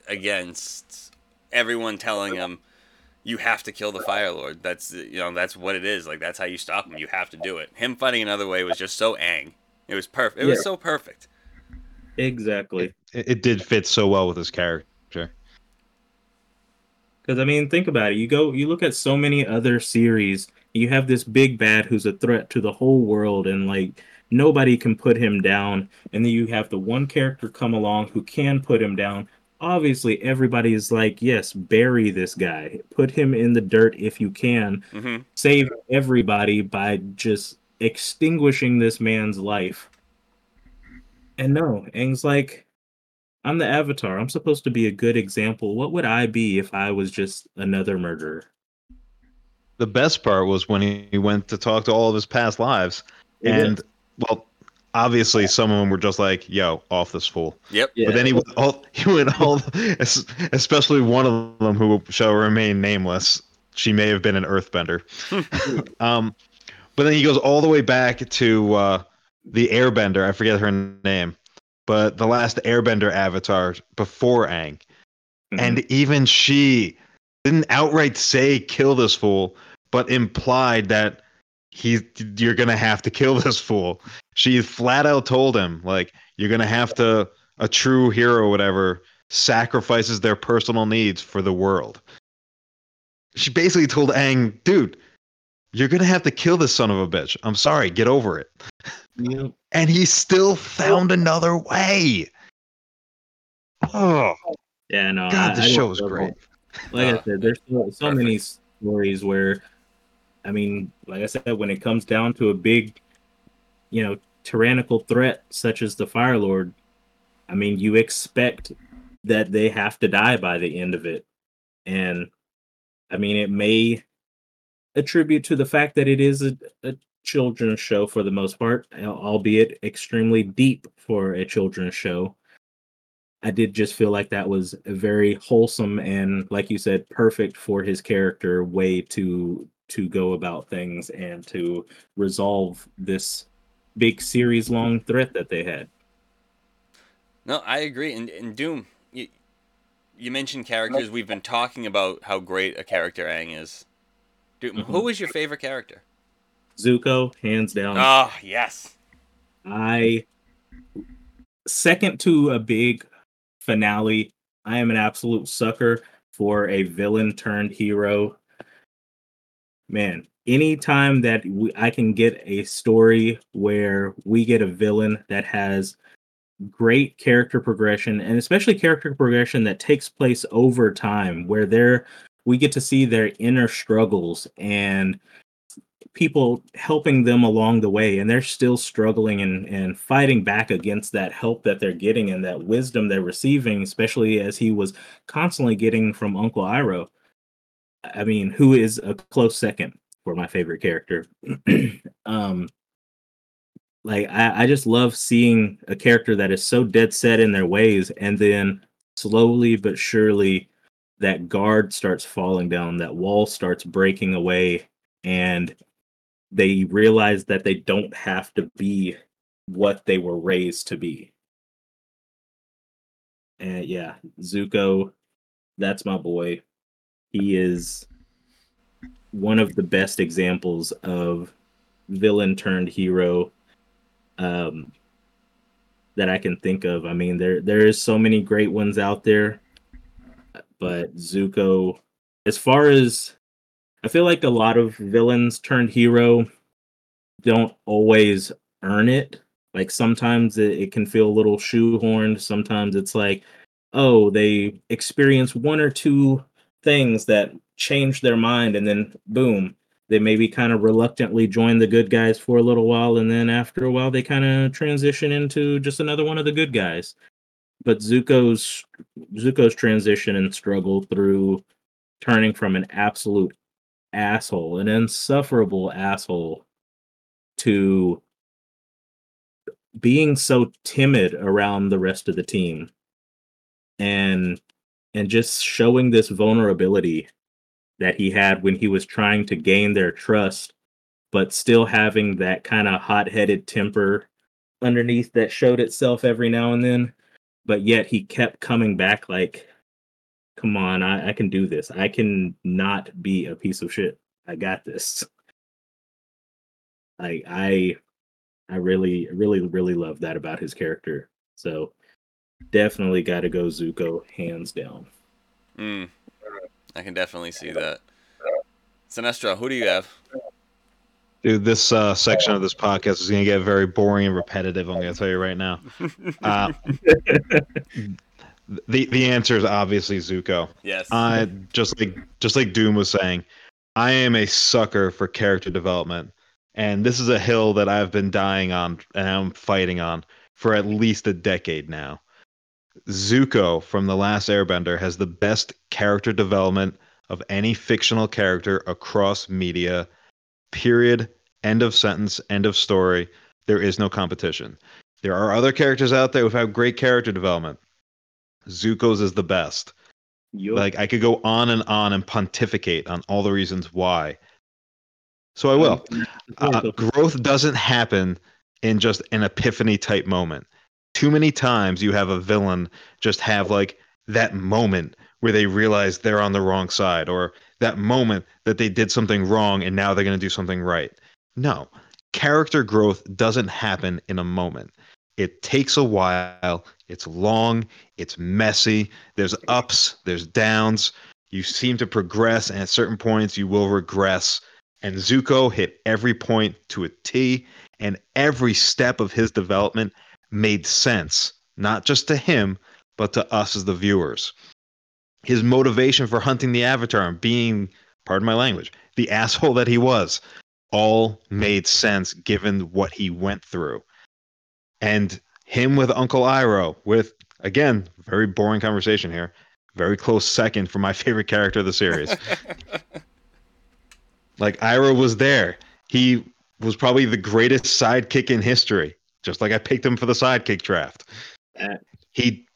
[SPEAKER 1] against everyone telling him you have to kill the Fire Lord. That's you know that's what it is. Like that's how you stop him. You have to do it. Him finding another way was just so Aang. It was perfect. It was so perfect.
[SPEAKER 4] Exactly.
[SPEAKER 5] It, it did fit so well with his character.
[SPEAKER 4] Because I mean, think about it. You go, you look at so many other series. You have this big bad who's a threat to the whole world, and like nobody can put him down. And then you have the one character come along who can put him down. Obviously, everybody is like, yes, bury this guy, put him in the dirt if you can,
[SPEAKER 1] hmm
[SPEAKER 4] save everybody by just extinguishing this man's life. And no, Aang's like, I'm the avatar. I'm supposed to be a good example. What would I be if I was just another murderer?
[SPEAKER 5] The best part was when he went to talk to all of his past lives,
[SPEAKER 4] It
[SPEAKER 5] and
[SPEAKER 4] is.
[SPEAKER 5] well, obviously some of them were just like, "Yo, off this fool."
[SPEAKER 1] Yep.
[SPEAKER 4] Yeah.
[SPEAKER 5] But then he went all he went all, especially one of them who shall remain nameless. She may have been an Earthbender. um, but then he goes all the way back to uh, the Airbender. I forget her name, but the last Airbender avatar before Aang,
[SPEAKER 4] Mhm.
[SPEAKER 5] and even she didn't outright say "kill this fool," but implied that he you're gonna have to kill this fool. She flat out told him like you're gonna have to a true hero, whatever, sacrifices their personal needs for the world. She basically told Aang dude, you're gonna have to kill this son of a bitch. I'm sorry, get over it.
[SPEAKER 4] Yep.
[SPEAKER 5] And he still found another way. Oh
[SPEAKER 4] Yeah, no.
[SPEAKER 5] God,
[SPEAKER 4] I-
[SPEAKER 5] the
[SPEAKER 4] I
[SPEAKER 5] show
[SPEAKER 4] just
[SPEAKER 5] was great.
[SPEAKER 4] Like
[SPEAKER 1] Uh,
[SPEAKER 4] I said, there's so, so many stories where, I mean, like I said, when it comes down to a big, you know, tyrannical threat such as the Fire Lord, I mean, you expect that they have to die by the end of it, and I mean, it may attribute to the fact that it is a, a children's show for the most part, albeit extremely deep for a children's show. I did just feel like that was a very wholesome and, like you said, perfect for his character way to to go about things and to resolve this big series long threat that they had.
[SPEAKER 1] No, I agree. And, and Doom, you, you mentioned characters. We've been talking about how great a character Aang is. Doom,
[SPEAKER 4] Mhm.
[SPEAKER 1] who is your favorite character?
[SPEAKER 4] Zuko, hands down.
[SPEAKER 1] Oh, yes.
[SPEAKER 4] I second to a big finale. I am an absolute sucker for a villain turned hero. Man, anytime that we, I can get a story where we get a villain that has great character progression and especially character progression that takes place over time where they're we get to see their inner struggles and people helping them along the way and they're still struggling and, and fighting back against that help that they're getting and that wisdom they're receiving especially as he was constantly getting from uncle Iroh. I mean who is a close second my favorite character um like I, I just love seeing a character that is so dead set in their ways and then slowly but surely that guard starts falling down that wall starts breaking away and they realize that they don't have to be what they were raised to be. And yeah, Zuko, that's my boy. He is one of the best examples of villain turned hero um, that I can think of. I mean, there there is so many great ones out there, but Zuko, as far as I feel like a lot of villains turned hero don't always earn it. Like sometimes it, it can feel a little shoehorned. Sometimes it's like, oh, they experience one or two things that change their mind, and then boom, they maybe kind of reluctantly join the good guys for a little while, and then after a while, they kind of transition into just another one of the good guys. But Zuko's Zuko's transition and struggle through turning from an absolute asshole, an insufferable asshole, to being so timid around the rest of the team and and just showing this vulnerability that he had when he was trying to gain their trust but still having that kind of hot-headed temper underneath that showed itself every now and then but yet he kept coming back like come on I, I can do this i can not be a piece of shit i got this I I I really really really love that about his character. So definitely got to go Zuko hands down.
[SPEAKER 1] Mm, I can definitely see that. Sinestro, who do you have?
[SPEAKER 5] Dude, this uh, section of this podcast is going to get very boring and repetitive. I'm going to tell you right now. Uh, the the answer is obviously Zuko.
[SPEAKER 1] yes.
[SPEAKER 5] I just like just like Doom was saying, I am a sucker for character development, and this is a hill that I've been dying on and I'm fighting on for at least a decade now. Zuko from The Last Airbender has the best character development of any fictional character across media. Period. End of sentence. End of story. There is no competition. There are other characters out there who have great character development. Zuko's is the best. Like I could go on and on and pontificate on all the reasons why. So I will. Uh, growth doesn't happen in just an epiphany type moment. Too many times you have a villain just have like that moment where they realize they're on the wrong side or that moment that they did something wrong and now they're going to do something right. No. Character growth doesn't happen in a moment. It takes a while. It's long. It's messy. There's ups. There's downs. You seem to progress, and at certain points, you will regress. And Zuko hit every point to a T, and every step of his development made sense, not just to him, but to us as the viewers. His motivation for hunting the Avatar and being, pardon my language, the asshole that he was, all made sense given what he went through. And him with Uncle Iroh, with, again, very boring conversation here, very close second for my favorite character of the series. like, Iroh was there. He was probably the greatest sidekick in history, just like I picked him for the sidekick draft. He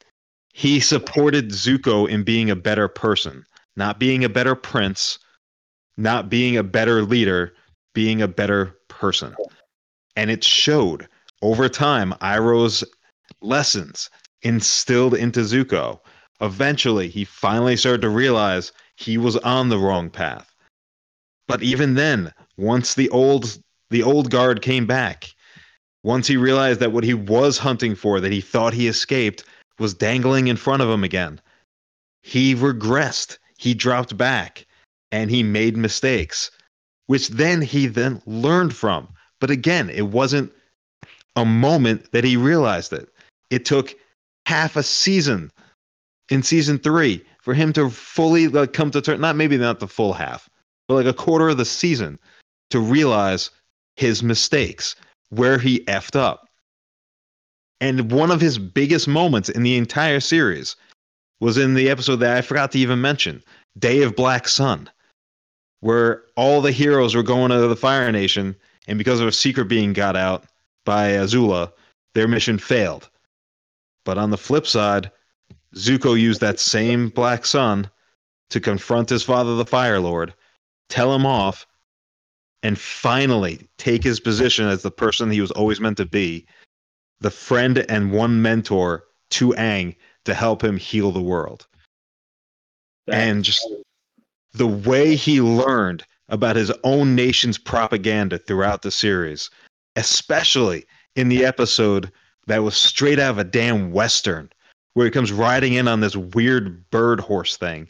[SPEAKER 5] he supported Zuko in being a better person, not being a better prince, not being a better leader, being a better person. And it showed over time Iroh's lessons instilled into Zuko. Eventually, he finally started to realize he was on the wrong path. But even then, once the old the old guard came back, once he realized that what he was hunting for, that he thought he escaped, was dangling in front of him again, he regressed. He dropped back, and he made mistakes, which then he then learned from. But again, it wasn't a moment that he realized it. It took half a season in season three for him to fully like come to terms. Not maybe not the full half, but like a quarter of the season to realize his mistakes, where he effed up. And one of his biggest moments in the entire series was in the episode that I forgot to even mention, Day of Black Sun, where all the heroes were going to the Fire Nation, and because of a secret being got out by Azula, their mission failed. But on the flip side, Zuko used that same Black Sun to confront his father, the Fire Lord, tell him off, and finally take his position as the person he was always meant to be, the friend and one mentor to Aang to help him heal the world. And just the way he learned about his own nation's propaganda throughout the series, especially in the episode that was straight out of a damn Western, where he comes riding in on this weird bird horse thing,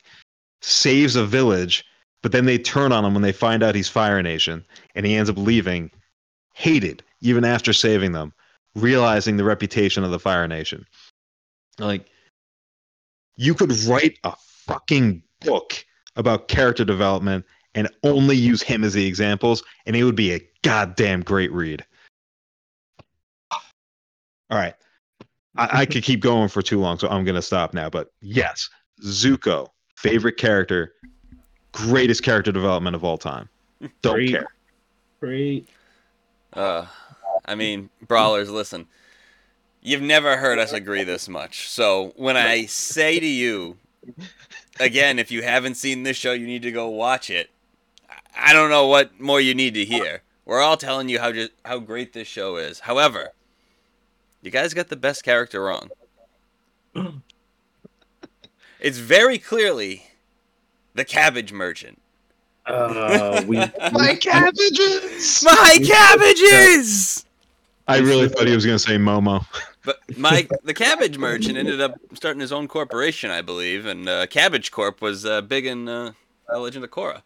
[SPEAKER 5] saves a village, but then they turn on him when they find out he's Fire Nation, and he ends up leaving, hated even after saving them, realizing the reputation of the Fire Nation. Like, you could write a fucking book about character development and only use him as the examples, and it would be a goddamn great read. All right. I, I could keep going for too long, so I'm going to stop now. But yes, Zuko, favorite character, greatest character development of all time. Don't
[SPEAKER 4] Great.
[SPEAKER 5] care.
[SPEAKER 4] Great.
[SPEAKER 1] Uh, I mean, brawlers, listen. You've never heard us agree this much. So when I say to you, again, if you haven't seen this show, you need to go watch it. I- I don't know what more you need to hear. We're all telling you how just how great this show is. However, you guys got the best character wrong. It's very clearly the cabbage merchant.
[SPEAKER 4] Uh, we,
[SPEAKER 5] My cabbages!
[SPEAKER 1] My cabbages!
[SPEAKER 5] I really thought he was going to say Momo.
[SPEAKER 1] But my the cabbage merchant ended up starting his own corporation, I believe, and uh, Cabbage Corp was uh, big in uh, The Legend of Korra.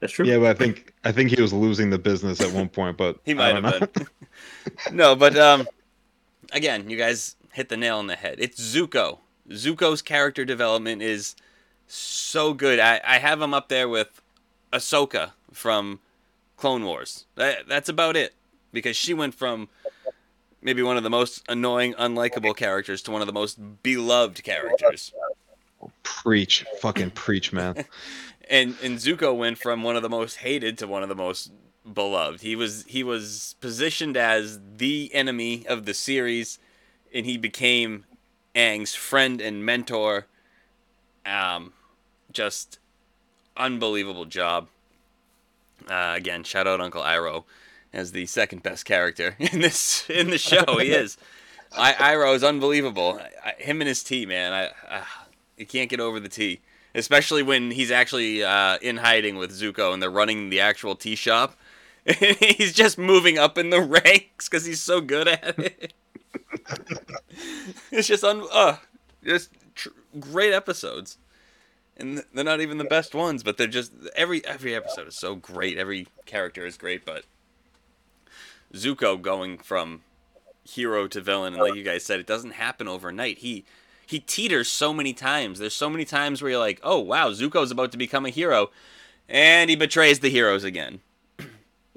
[SPEAKER 4] that's true.
[SPEAKER 5] Yeah, but I think I think he was losing the business at one point, but
[SPEAKER 1] He might have been. no, but um, again, you guys hit the nail on the head. It's Zuko. Zuko's character development is so good. I, I have him up there with Ahsoka from Clone Wars. That, that's about it because she went from maybe one of the most annoying, unlikable characters to one of the most beloved characters.
[SPEAKER 5] Preach, fucking preach, man.
[SPEAKER 1] and and Zuko went from one of the most hated to one of the most beloved. He was he was positioned as the enemy of the series, and he became Aang's friend and mentor. Um, just unbelievable job. Uh, again, shout out Uncle Iroh as the second best character in this in the show. He is. I, Iroh is unbelievable. I, him and his tea, man. I, I you can't get over the tea especially when he's actually uh, in hiding with Zuko and they're running the actual tea shop. he's just moving up in the ranks because he's so good at it. it's just un uh, just great episodes, and they're not even the best ones, but they're just every every episode is so great. Every character is great, but Zuko going from hero to villain, and like you guys said, it doesn't happen overnight. He he teeters so many times. There's so many times where you're like, oh wow, Zuko's about to become a hero, and he betrays the heroes again.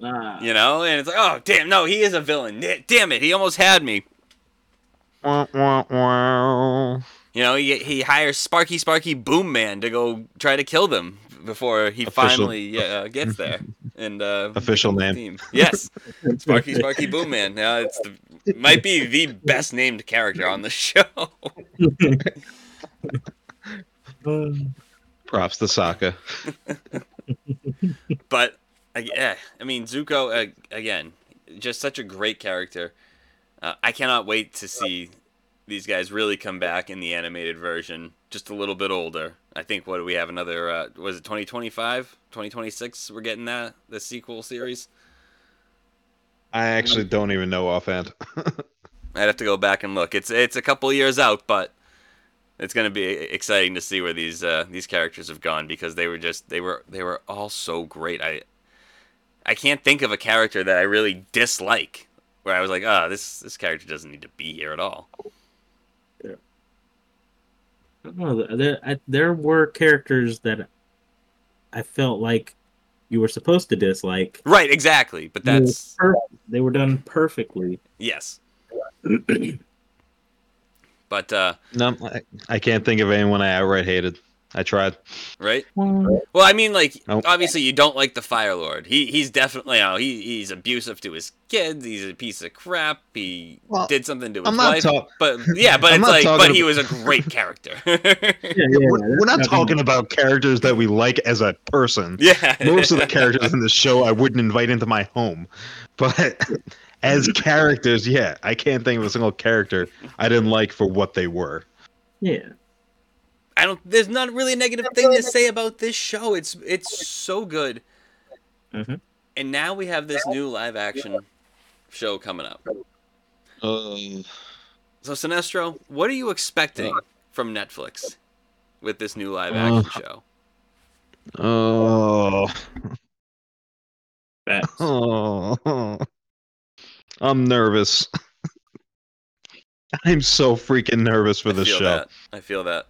[SPEAKER 4] Ah.
[SPEAKER 1] You know, and it's like, oh damn, no, he is a villain. Damn it, he almost had me.
[SPEAKER 5] Wah, wah, wah.
[SPEAKER 1] You know, he he hires Sparky Sparky Boom Man to go try to kill them before he
[SPEAKER 5] Official.
[SPEAKER 1] finally uh, gets there. And uh,
[SPEAKER 5] Official name.
[SPEAKER 1] team. Yes, Sparky Sparky Boom Man. Yeah, it's the might be the best named character on the show.
[SPEAKER 5] Props to Sokka.
[SPEAKER 1] but yeah, I mean Zuko uh, again, just such a great character. Uh, I cannot wait to see these guys really come back in the animated version, just a little bit older. I think what do we have another? Uh, was it 2025, 2026? We're getting that the sequel series.
[SPEAKER 5] I actually don't even know offhand.
[SPEAKER 1] I'd have to go back and look. It's it's a couple years out, but it's gonna be exciting to see where these uh, these characters have gone because they were just they were they were all so great. I I can't think of a character that I really dislike where I was like, ah, this this character doesn't need to be here at all.
[SPEAKER 4] I don't know. There, I, there were characters that I felt like you were supposed to dislike.
[SPEAKER 1] Right, exactly. But
[SPEAKER 4] They were
[SPEAKER 1] that's
[SPEAKER 4] they were done perfectly.
[SPEAKER 1] yes. But uh,
[SPEAKER 5] no, I, I can't think of anyone I outright hated. I tried.
[SPEAKER 1] right.
[SPEAKER 4] Well,
[SPEAKER 1] Well, I mean, like
[SPEAKER 5] Nope.
[SPEAKER 1] obviously you don't like the Fire Lord. He he's definitely you know, he he's abusive to his kids. He's a piece of crap. He
[SPEAKER 5] Well,
[SPEAKER 1] did something to his
[SPEAKER 5] I'm not
[SPEAKER 1] wife.
[SPEAKER 5] talk-
[SPEAKER 1] but yeah, but
[SPEAKER 5] I'm
[SPEAKER 1] it's like, but
[SPEAKER 5] talking
[SPEAKER 1] he was a great character.
[SPEAKER 4] yeah, yeah,
[SPEAKER 5] we're, we're not talking about characters that we like as a person.
[SPEAKER 1] yeah,
[SPEAKER 5] Most of the characters in the show I wouldn't invite into my home. But as characters, yeah, I can't think of a single character I didn't like for what they were.
[SPEAKER 4] Yeah,
[SPEAKER 1] I don't. There's not really a negative thing to say about this show. It's it's so good.
[SPEAKER 4] Mhm.
[SPEAKER 1] And now we have this new live action show coming up.
[SPEAKER 5] Uh,
[SPEAKER 1] So Sinestro, what are you expecting from Netflix with this new live
[SPEAKER 5] Uh,
[SPEAKER 1] action show?
[SPEAKER 5] oh,
[SPEAKER 4] facts.
[SPEAKER 5] oh, I'm nervous. I'm so freaking nervous for this
[SPEAKER 1] feel
[SPEAKER 5] show.
[SPEAKER 1] that. I feel that.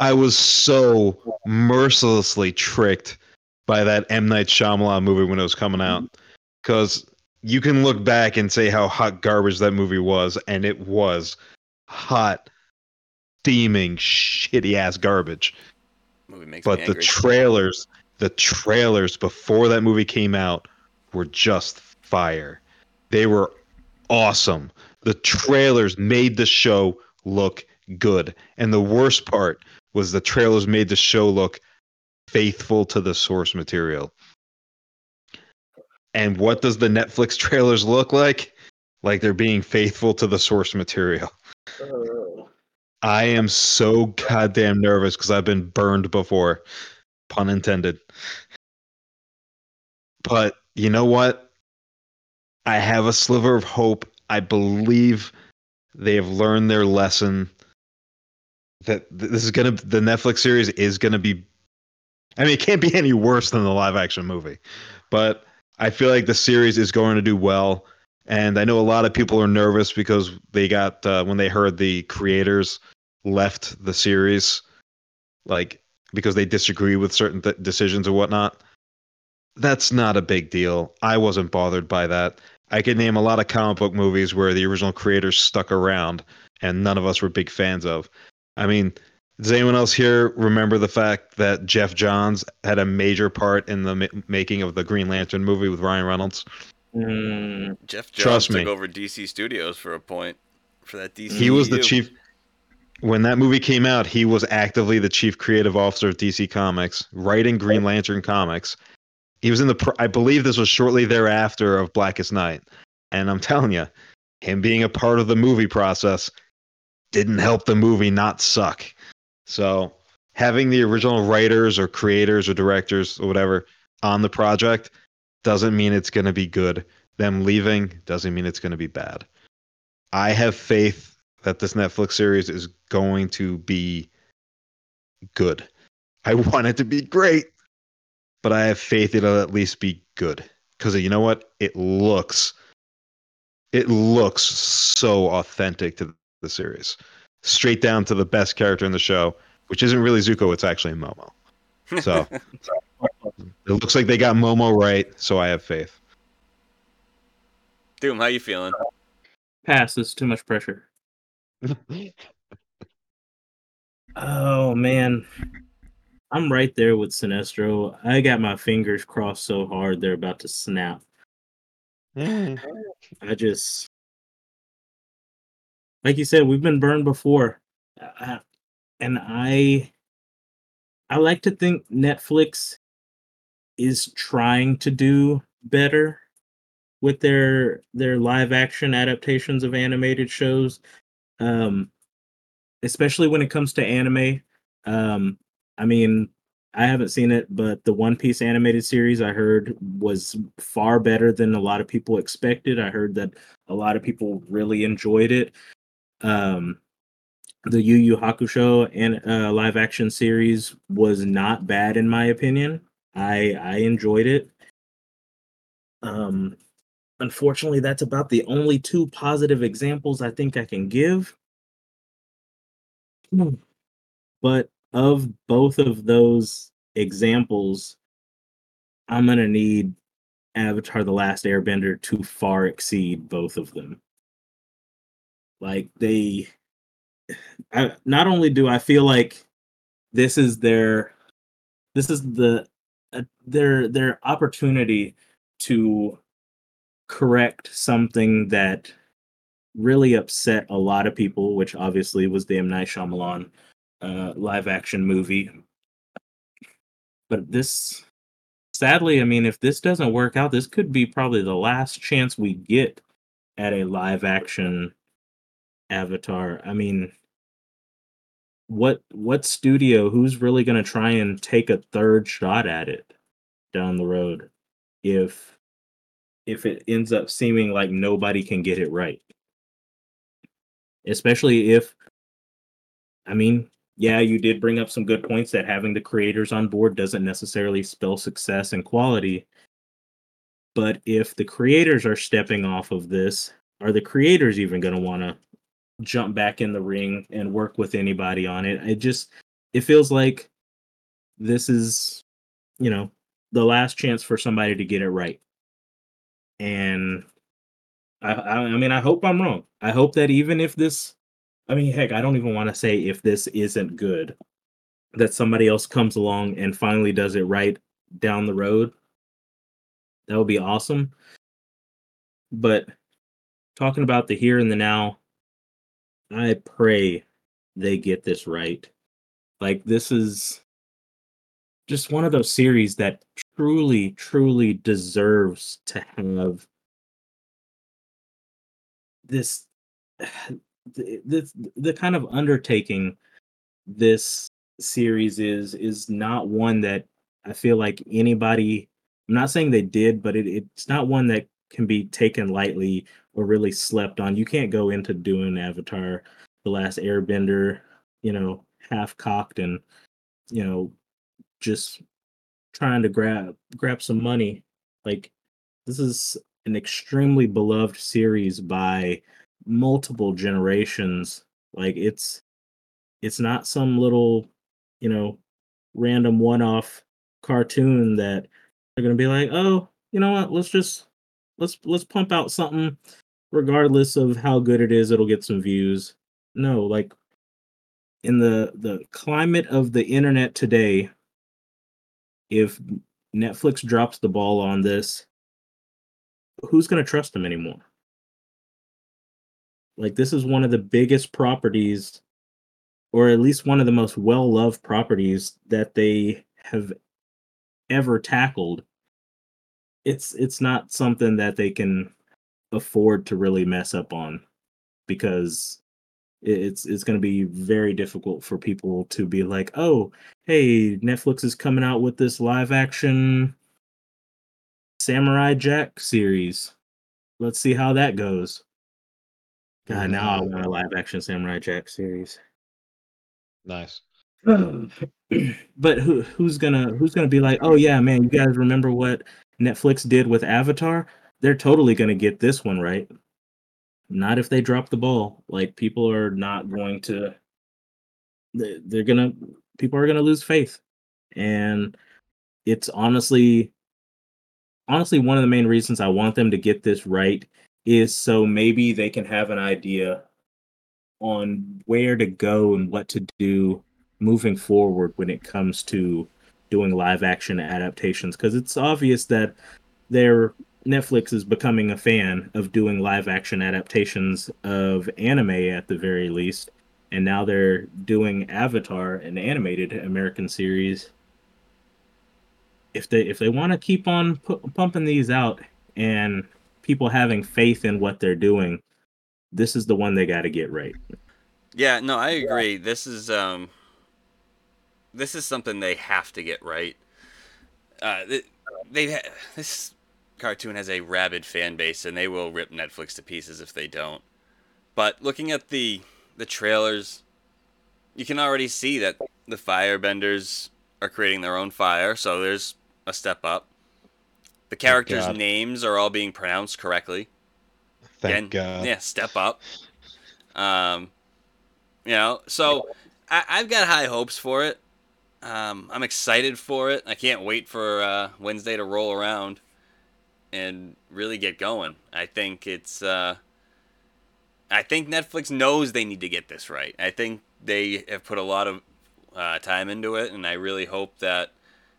[SPEAKER 5] I was so mercilessly tricked by that M Night Shyamalan movie when it was coming out, mm-hmm. because you can look back and say how hot garbage that movie was, and it was hot, steaming, shitty ass garbage.
[SPEAKER 1] Movie makes
[SPEAKER 5] But the trailers, the trailers before that movie came out were just fire. They were awesome. The trailers made the show look good. And the worst part was the trailers made the show look faithful to the source material. And what does the Netflix trailers look like? Like they're being faithful to the source material. Uh. I am so goddamn nervous because I've been burned before. Pun intended. But you know what? I have a sliver of hope. I believe they have learned their lesson. That this is gonna the Netflix series is gonna be I mean it can't be any worse than the live action movie. But I feel like the series is going to do well. And I know a lot of people are nervous because they got uh, when they heard the creators left the series, like because they disagree with certain th- decisions or whatnot. That's not a big deal. I wasn't bothered by that. I could name a lot of comic book movies where the original creators stuck around and none of us were big fans of. I mean, does anyone else here remember the fact that Geoff Johns had a major part in the ma- making of the Green Lantern movie with Ryan Reynolds?
[SPEAKER 4] Mm,
[SPEAKER 1] Geoff Johns
[SPEAKER 5] Trust
[SPEAKER 1] took
[SPEAKER 5] me.
[SPEAKER 1] over DC Studios for a point for that DC.
[SPEAKER 5] He was the chief when that movie came out. He was actively the chief creative officer of DC Comics, writing Green Lantern comics. He was in the. I believe this was shortly thereafter of Blackest Night, and I'm telling you, him being a part of the movie process didn't help the movie not suck. So having the original writers or creators or directors or whatever on the project doesn't mean it's going to be good. Them leaving doesn't mean it's going to be bad. I have faith that this Netflix series is going to be good. I want it to be great, but I have faith it'll at least be good. Because you know what? It looks it looks so authentic to the series. Straight down to the best character in the show, which isn't really Zuko, it's actually Momo. So it looks like they got Momo right, so I have faith.
[SPEAKER 1] Doom, how you feeling?
[SPEAKER 4] Pass. This is too much pressure. Oh man, I'm right there with Sinestro. I got my fingers crossed so hard they're about to snap. Mm. I just, like you said, we've been burned before, uh, and I, I like to think Netflix is trying to do better with their their live action adaptations of animated shows. Um, especially when it comes to anime. Um, I mean, I haven't seen it, but the One Piece animated series I heard was far better than a lot of people expected. I heard that a lot of people really enjoyed it. Um, the Yu Yu Hakusho and uh, live action series was not bad in my opinion. I I enjoyed it. Um, unfortunately, that's about the only two positive examples I think I can give. But of both of those examples, I'm gonna need Avatar: The Last Airbender to far exceed both of them. Like they, I, not only do I feel like this is their, this is the uh, their their opportunity to correct something that really upset a lot of people, which obviously was the M Night Shyamalan uh, live action movie. But this, sadly, I mean, if this doesn't work out, this could be probably the last chance we get at a live action Avatar. I mean, what what studio? Who's really going to try and take a third shot at it down the road? If if it ends up seeming like nobody can get it right especially if I mean, yeah, you did bring up some good points that having the creators on board doesn't necessarily spell success and quality. But if the creators are stepping off of this, are the creators even going to want to jump back in the ring and work with anybody on it? It just it feels like this is, you know, the last chance for somebody to get it right. And I, I, mean, I hope I'm wrong. I hope that even if this, I mean, heck, I don't even want to say if this isn't good, that somebody else comes along and finally does it right down the road. That would be awesome. But talking about the here and the now, I pray they get this right. Like, this is just one of those series that truly, truly deserves to have this the, the the kind of undertaking this series is is not one that I feel like anybody I'm not saying they did, but it, it's not one that can be taken lightly or really slept on. You can't go into doing Avatar, The Last Airbender, you know, half cocked and you know, just trying to grab grab some money. Like this is an extremely beloved series by multiple generations. Like it's it's not some little, you know, random one-off cartoon that they're going to be like, "Oh, you know what? Let's just let's let's pump out something regardless of how good it is, it'll get some views." No, like in the the climate of the internet today, if Netflix drops the ball on this, who's going to trust them anymore? Like this is one of the biggest properties or at least one of the most well-loved properties that they have ever tackled. It's it's not something that they can afford to really mess up on because it's it's going to be very difficult for people to be like, "Oh, hey, Netflix is coming out with this live action Samurai Jack series. Let's see how that goes. God, now I
[SPEAKER 5] Mm.
[SPEAKER 4] want a live action Samurai Jack series.
[SPEAKER 5] Nice.
[SPEAKER 4] but who who's gonna who's gonna be like, oh yeah, man, you guys remember what Netflix did with Avatar? They're totally gonna get this one right. Not if they drop the ball. Like people are not going to. they- They're gonna people are gonna lose faith, and it's honestly, honestly one of the main reasons I want them to get this right is so maybe they can have an idea on where to go and what to do moving forward when it comes to doing live action adaptations because it's obvious that their Netflix is becoming a fan of doing live action adaptations of anime at the very least and now they're doing Avatar an animated American series if they if they want to keep on pu- pumping these out and people having faith in what they're doing this is the one they got to get right
[SPEAKER 1] Yeah, no, I agree. This is um, this is something they have to get right. Uh, th- they ha- this cartoon has a rabid fan base, and they will rip Netflix to pieces if they don't. But looking at the the trailers, you can already see that the Firebenders are creating their own fire, so there's a step up. The characters' names are all being pronounced correctly.
[SPEAKER 5] Thank
[SPEAKER 1] Again,
[SPEAKER 5] God.
[SPEAKER 1] Yeah, step up. Um, you know, so I, I've got high hopes for it. Um, I'm excited for it. I can't wait for uh, Wednesday to roll around and really get going. I think it's. Uh, I think Netflix knows they need to get this right. I think they have put a lot of uh, time into it, and I really hope that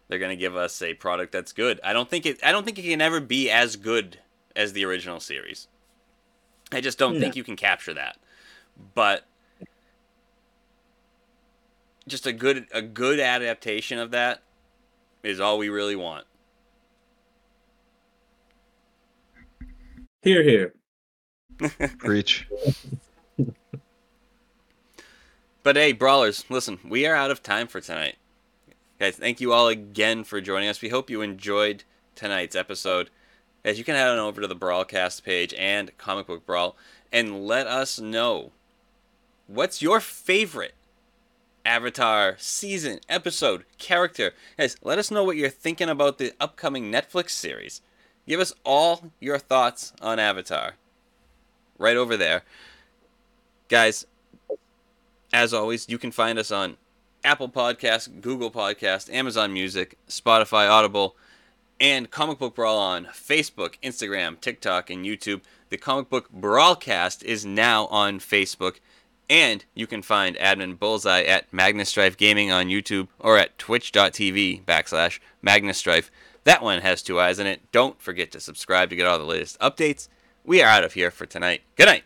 [SPEAKER 1] they're going to give us a product that's good. I don't think it. I don't think it can ever be as good as the original series. I just don't think you can capture that. But just a good a good adaptation of that is all we really want.
[SPEAKER 4] here here
[SPEAKER 5] Preach.
[SPEAKER 1] But hey, brawlers, listen, we are out of time for tonight. Guys, thank you all again for joining us. We hope you enjoyed tonight's episode. Guys, you can head on over to the Brawlcast page and Comic Book Brawl and let us know what's your favorite Avatar season, episode, character. Guys, let us know what you're thinking about the upcoming Netflix series. Give us all your thoughts on Avatar. Right over there. Guys, as always, you can find us on Apple Podcast, Google Podcast, Amazon Music, Spotify, Audible, and Comic Book Brawl on Facebook, Instagram, TikTok, and YouTube. The Comic Book Brawlcast is now on Facebook, and you can find Admin Bullseye at Magnastrife Gaming on YouTube or at twitch.tv backslash Magnastrife. That one has two eyes in it. Don't forget to subscribe to get all the latest updates. We are out of here for tonight. Good night.